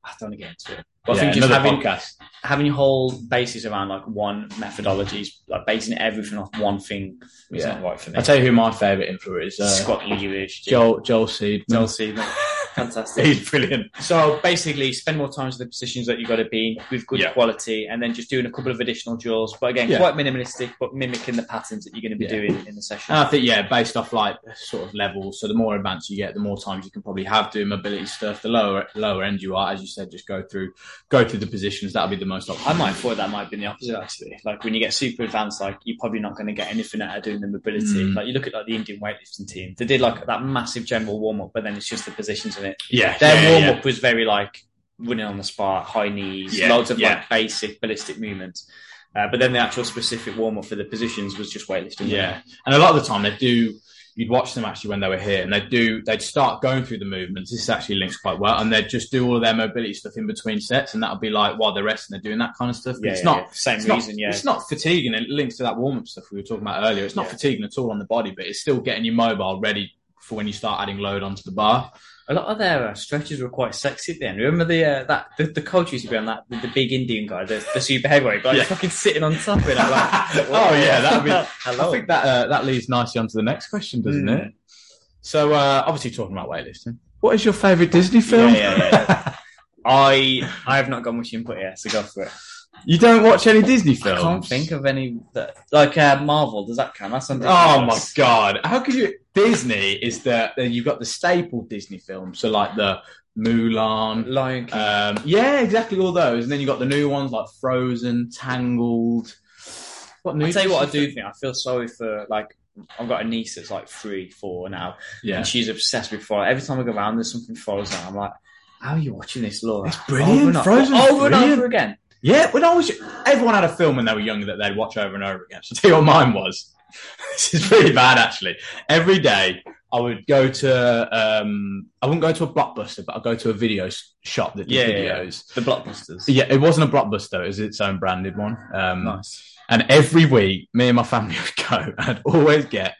Speaker 1: I don't want to get into it. But
Speaker 2: yeah,
Speaker 1: I think just having
Speaker 2: podcast.
Speaker 1: having your whole basis around like one methodology, is like basing everything off one thing, is
Speaker 2: Yeah.
Speaker 1: not right for me.
Speaker 2: I'll tell you who my favourite influencer is. Uh,
Speaker 1: Scott Learage,
Speaker 2: Joel Joel Seed.
Speaker 1: Joel Seedman. Fantastic.
Speaker 2: He's brilliant.
Speaker 1: So basically, spend more time with the positions that you've got to be in with good
Speaker 2: Yeah.
Speaker 1: quality, and then just doing a couple of additional drills. But again,
Speaker 2: Yeah.
Speaker 1: quite minimalistic, but mimicking the patterns that you're going to be
Speaker 2: Yeah.
Speaker 1: doing in the session.
Speaker 2: And I think, yeah, based off like sort of levels. So the more advanced you get, the more times you can probably have doing mobility stuff. The lower lower end you are, as you said, just go through go through the positions. That'll be the most optimal.
Speaker 1: I might have thought that might be the opposite actually. Like when you get super advanced, like you're probably not going to get anything out of doing the mobility.
Speaker 2: Mm.
Speaker 1: Like you look at like the Indian weightlifting team, they did like that massive general warm up, but then it's just the positions in it.
Speaker 2: Yeah,
Speaker 1: Their
Speaker 2: yeah,
Speaker 1: warm
Speaker 2: yeah.
Speaker 1: up was very like running on the spot, high knees,
Speaker 2: Yeah,
Speaker 1: loads of
Speaker 2: yeah.
Speaker 1: like basic ballistic movements. Uh, but then the actual specific warm up for the positions was just weightlifting.
Speaker 2: Yeah, and a lot of the time they do. You'd watch them actually when they were here, and they do. They'd start going through the movements. This actually links quite well, and they'd just do all of their mobility stuff in between sets, and that'll be like while they're resting, they're doing that kind of stuff.
Speaker 1: Yeah,
Speaker 2: it's
Speaker 1: yeah,
Speaker 2: not.
Speaker 1: yeah. same
Speaker 2: It's
Speaker 1: reason.
Speaker 2: not,
Speaker 1: yeah,
Speaker 2: it's not fatiguing. It links to that warm up stuff we were talking about earlier. It's not
Speaker 1: Yeah.
Speaker 2: fatiguing at all on the body, but it's still getting you mobile, ready for when you start adding load onto the bar.
Speaker 1: A lot of their uh, stretches were quite sexy at the end. Remember the uh, that the, the coach used to be on that the, the big Indian guy, the, the super heavyweight guy,
Speaker 2: Yeah.
Speaker 1: fucking sitting on top of it. I'm like, (laughs)
Speaker 2: Oh, yeah, that'd be-
Speaker 1: hello.
Speaker 2: I think that uh, that leads nicely onto the next question, doesn't
Speaker 1: Mm.
Speaker 2: it? So, uh, obviously, talking about weightlifting, what is your favourite Disney film?
Speaker 1: Yeah, yeah, (laughs) I I have not got much input here, so go for it.
Speaker 2: You don't watch any Disney films?
Speaker 1: I can't think of any that like uh, Marvel. Does that count? That's something.
Speaker 2: Oh my god! How could you? Disney is the then you've got the staple Disney films, so like the Mulan.
Speaker 1: Lion King.
Speaker 2: Um, yeah, exactly all those, and then you got the new ones like Frozen, Tangled. What new?
Speaker 1: I tell you what, I do think I feel sorry for like I've got a niece that's like three, four now,
Speaker 2: Yeah,
Speaker 1: and she's obsessed with Frozen. Every time I go around, there's something Frozen. I'm like, how are you watching this, Laura?
Speaker 2: It's brilliant.
Speaker 1: Over and, over,
Speaker 2: Frozen's
Speaker 1: over, and
Speaker 2: brilliant.
Speaker 1: over again.
Speaker 2: Yeah. When I was, everyone had a film when they were younger that they'd watch over and over again. (laughs) So tell you what mine was. (laughs) this is really bad, actually. Every day I would go to, um, I wouldn't go to a blockbuster, but I'd go to a video shop that did
Speaker 1: Yeah, yeah, yeah.
Speaker 2: videos.
Speaker 1: The blockbusters.
Speaker 2: Yeah, it wasn't a blockbuster; it was its own branded one. Um,
Speaker 1: Nice.
Speaker 2: And every week, me and my family (laughs) would go, and I'd always get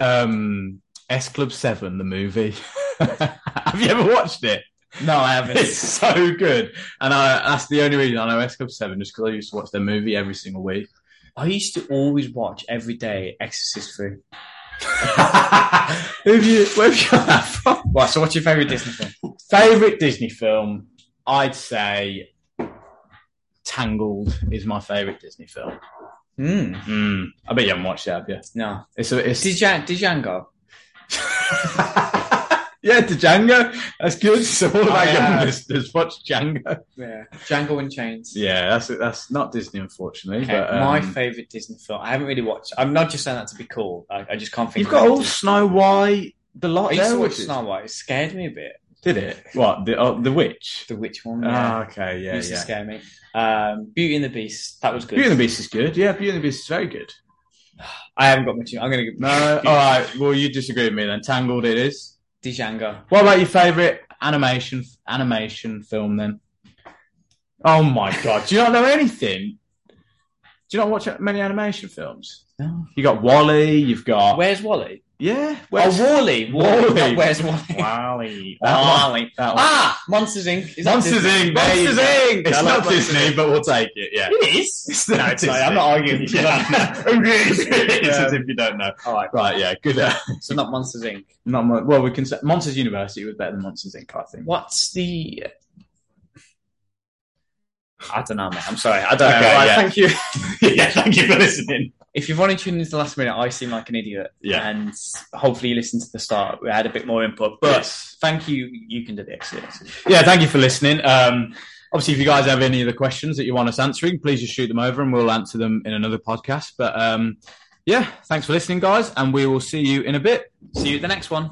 Speaker 2: um, S Club Seven, the movie. Have you ever watched it?
Speaker 1: No, I haven't. (laughs)
Speaker 2: It's so good, and I, that's the only reason I know S Club Seven, just because I used to watch their movie every single week.
Speaker 1: I used to always watch every day Exorcist 3. (laughs)
Speaker 2: who have you? Where have you got that from?
Speaker 1: Right, so what's your favourite Disney film?
Speaker 2: Favorite Disney film? I'd say Tangled is my favorite Disney film.
Speaker 1: Hmm.
Speaker 2: Mm, I bet you haven't watched it, have you?
Speaker 1: No.
Speaker 2: It's a, it's
Speaker 1: Djan- Django. (laughs)
Speaker 2: yeah, to Django. That's good. So all
Speaker 1: I, uh,
Speaker 2: young listeners watch Django.
Speaker 1: Yeah. Django Unchained.
Speaker 2: Yeah, that's that's not Disney, unfortunately.
Speaker 1: Okay,
Speaker 2: but um,
Speaker 1: my favourite Disney film. I haven't really watched. I'm not just saying that to be cool. I, I just can't think.
Speaker 2: You've got all Snow White, the lot
Speaker 1: I used to watch Snow White. It scared me a bit.
Speaker 2: Did it? What the uh, the witch?
Speaker 1: The witch one.
Speaker 2: Ah,
Speaker 1: Yeah.
Speaker 2: okay, yeah,
Speaker 1: used
Speaker 2: yeah.
Speaker 1: to scare me. Um, Beauty and the Beast. That was good.
Speaker 2: Beauty and the Beast is good. Yeah, Beauty and the Beast is very good. (sighs)
Speaker 1: I haven't got much. I'm going to go.
Speaker 2: No, (laughs) all right. Well, you disagree with me then. Tangled, it is.
Speaker 1: Django.
Speaker 2: What about your favorite animation animation film then? Oh my god! Do you not know anything? Do you not watch many animation films?
Speaker 1: No.
Speaker 2: You got Wally. You've got
Speaker 1: Where's Wally?
Speaker 2: Yeah.
Speaker 1: oh, Wally.
Speaker 2: Wall-E.
Speaker 1: Not Where's Wally?
Speaker 2: Wally. That one.
Speaker 1: Wally.
Speaker 2: That.
Speaker 1: Ah, Monsters Inc. Is
Speaker 2: Monsters
Speaker 1: Disney?
Speaker 2: Inc. Monsters
Speaker 1: go.
Speaker 2: Inc. It's not
Speaker 1: Monsters
Speaker 2: Disney,
Speaker 1: Inc.
Speaker 2: but we'll take it. Yeah.
Speaker 1: It is.
Speaker 2: It's
Speaker 1: No,
Speaker 2: not
Speaker 1: it's not. (laughs) I'm not arguing with you.
Speaker 2: Yeah. (laughs) it's as
Speaker 1: Um,
Speaker 2: if you don't know.
Speaker 1: All right.
Speaker 2: Right. Yeah. Good. Uh, (laughs)
Speaker 1: So not Monsters Inc.
Speaker 2: not mo- well. We can say Monsters University was better than Monsters Inc. I think.
Speaker 1: What's the? I don't know, mate. I'm sorry. I don't know.
Speaker 2: Okay,
Speaker 1: Right,
Speaker 2: yeah.
Speaker 1: Thank you. (laughs)
Speaker 2: yeah. Thank you for listening.
Speaker 1: If you've only tuned into the last minute, I seem like an idiot.
Speaker 2: Yeah.
Speaker 1: And hopefully you listened to the start. We had a bit more input. But
Speaker 2: Yes.
Speaker 1: thank you. You can do the exercise.
Speaker 2: yeah, thank you for listening. Um, obviously, if you guys have any other questions that you want us answering, please just shoot them over and we'll answer them in another podcast. But um, yeah, thanks for listening, guys, and we will see you in a bit.
Speaker 1: See you at the next one.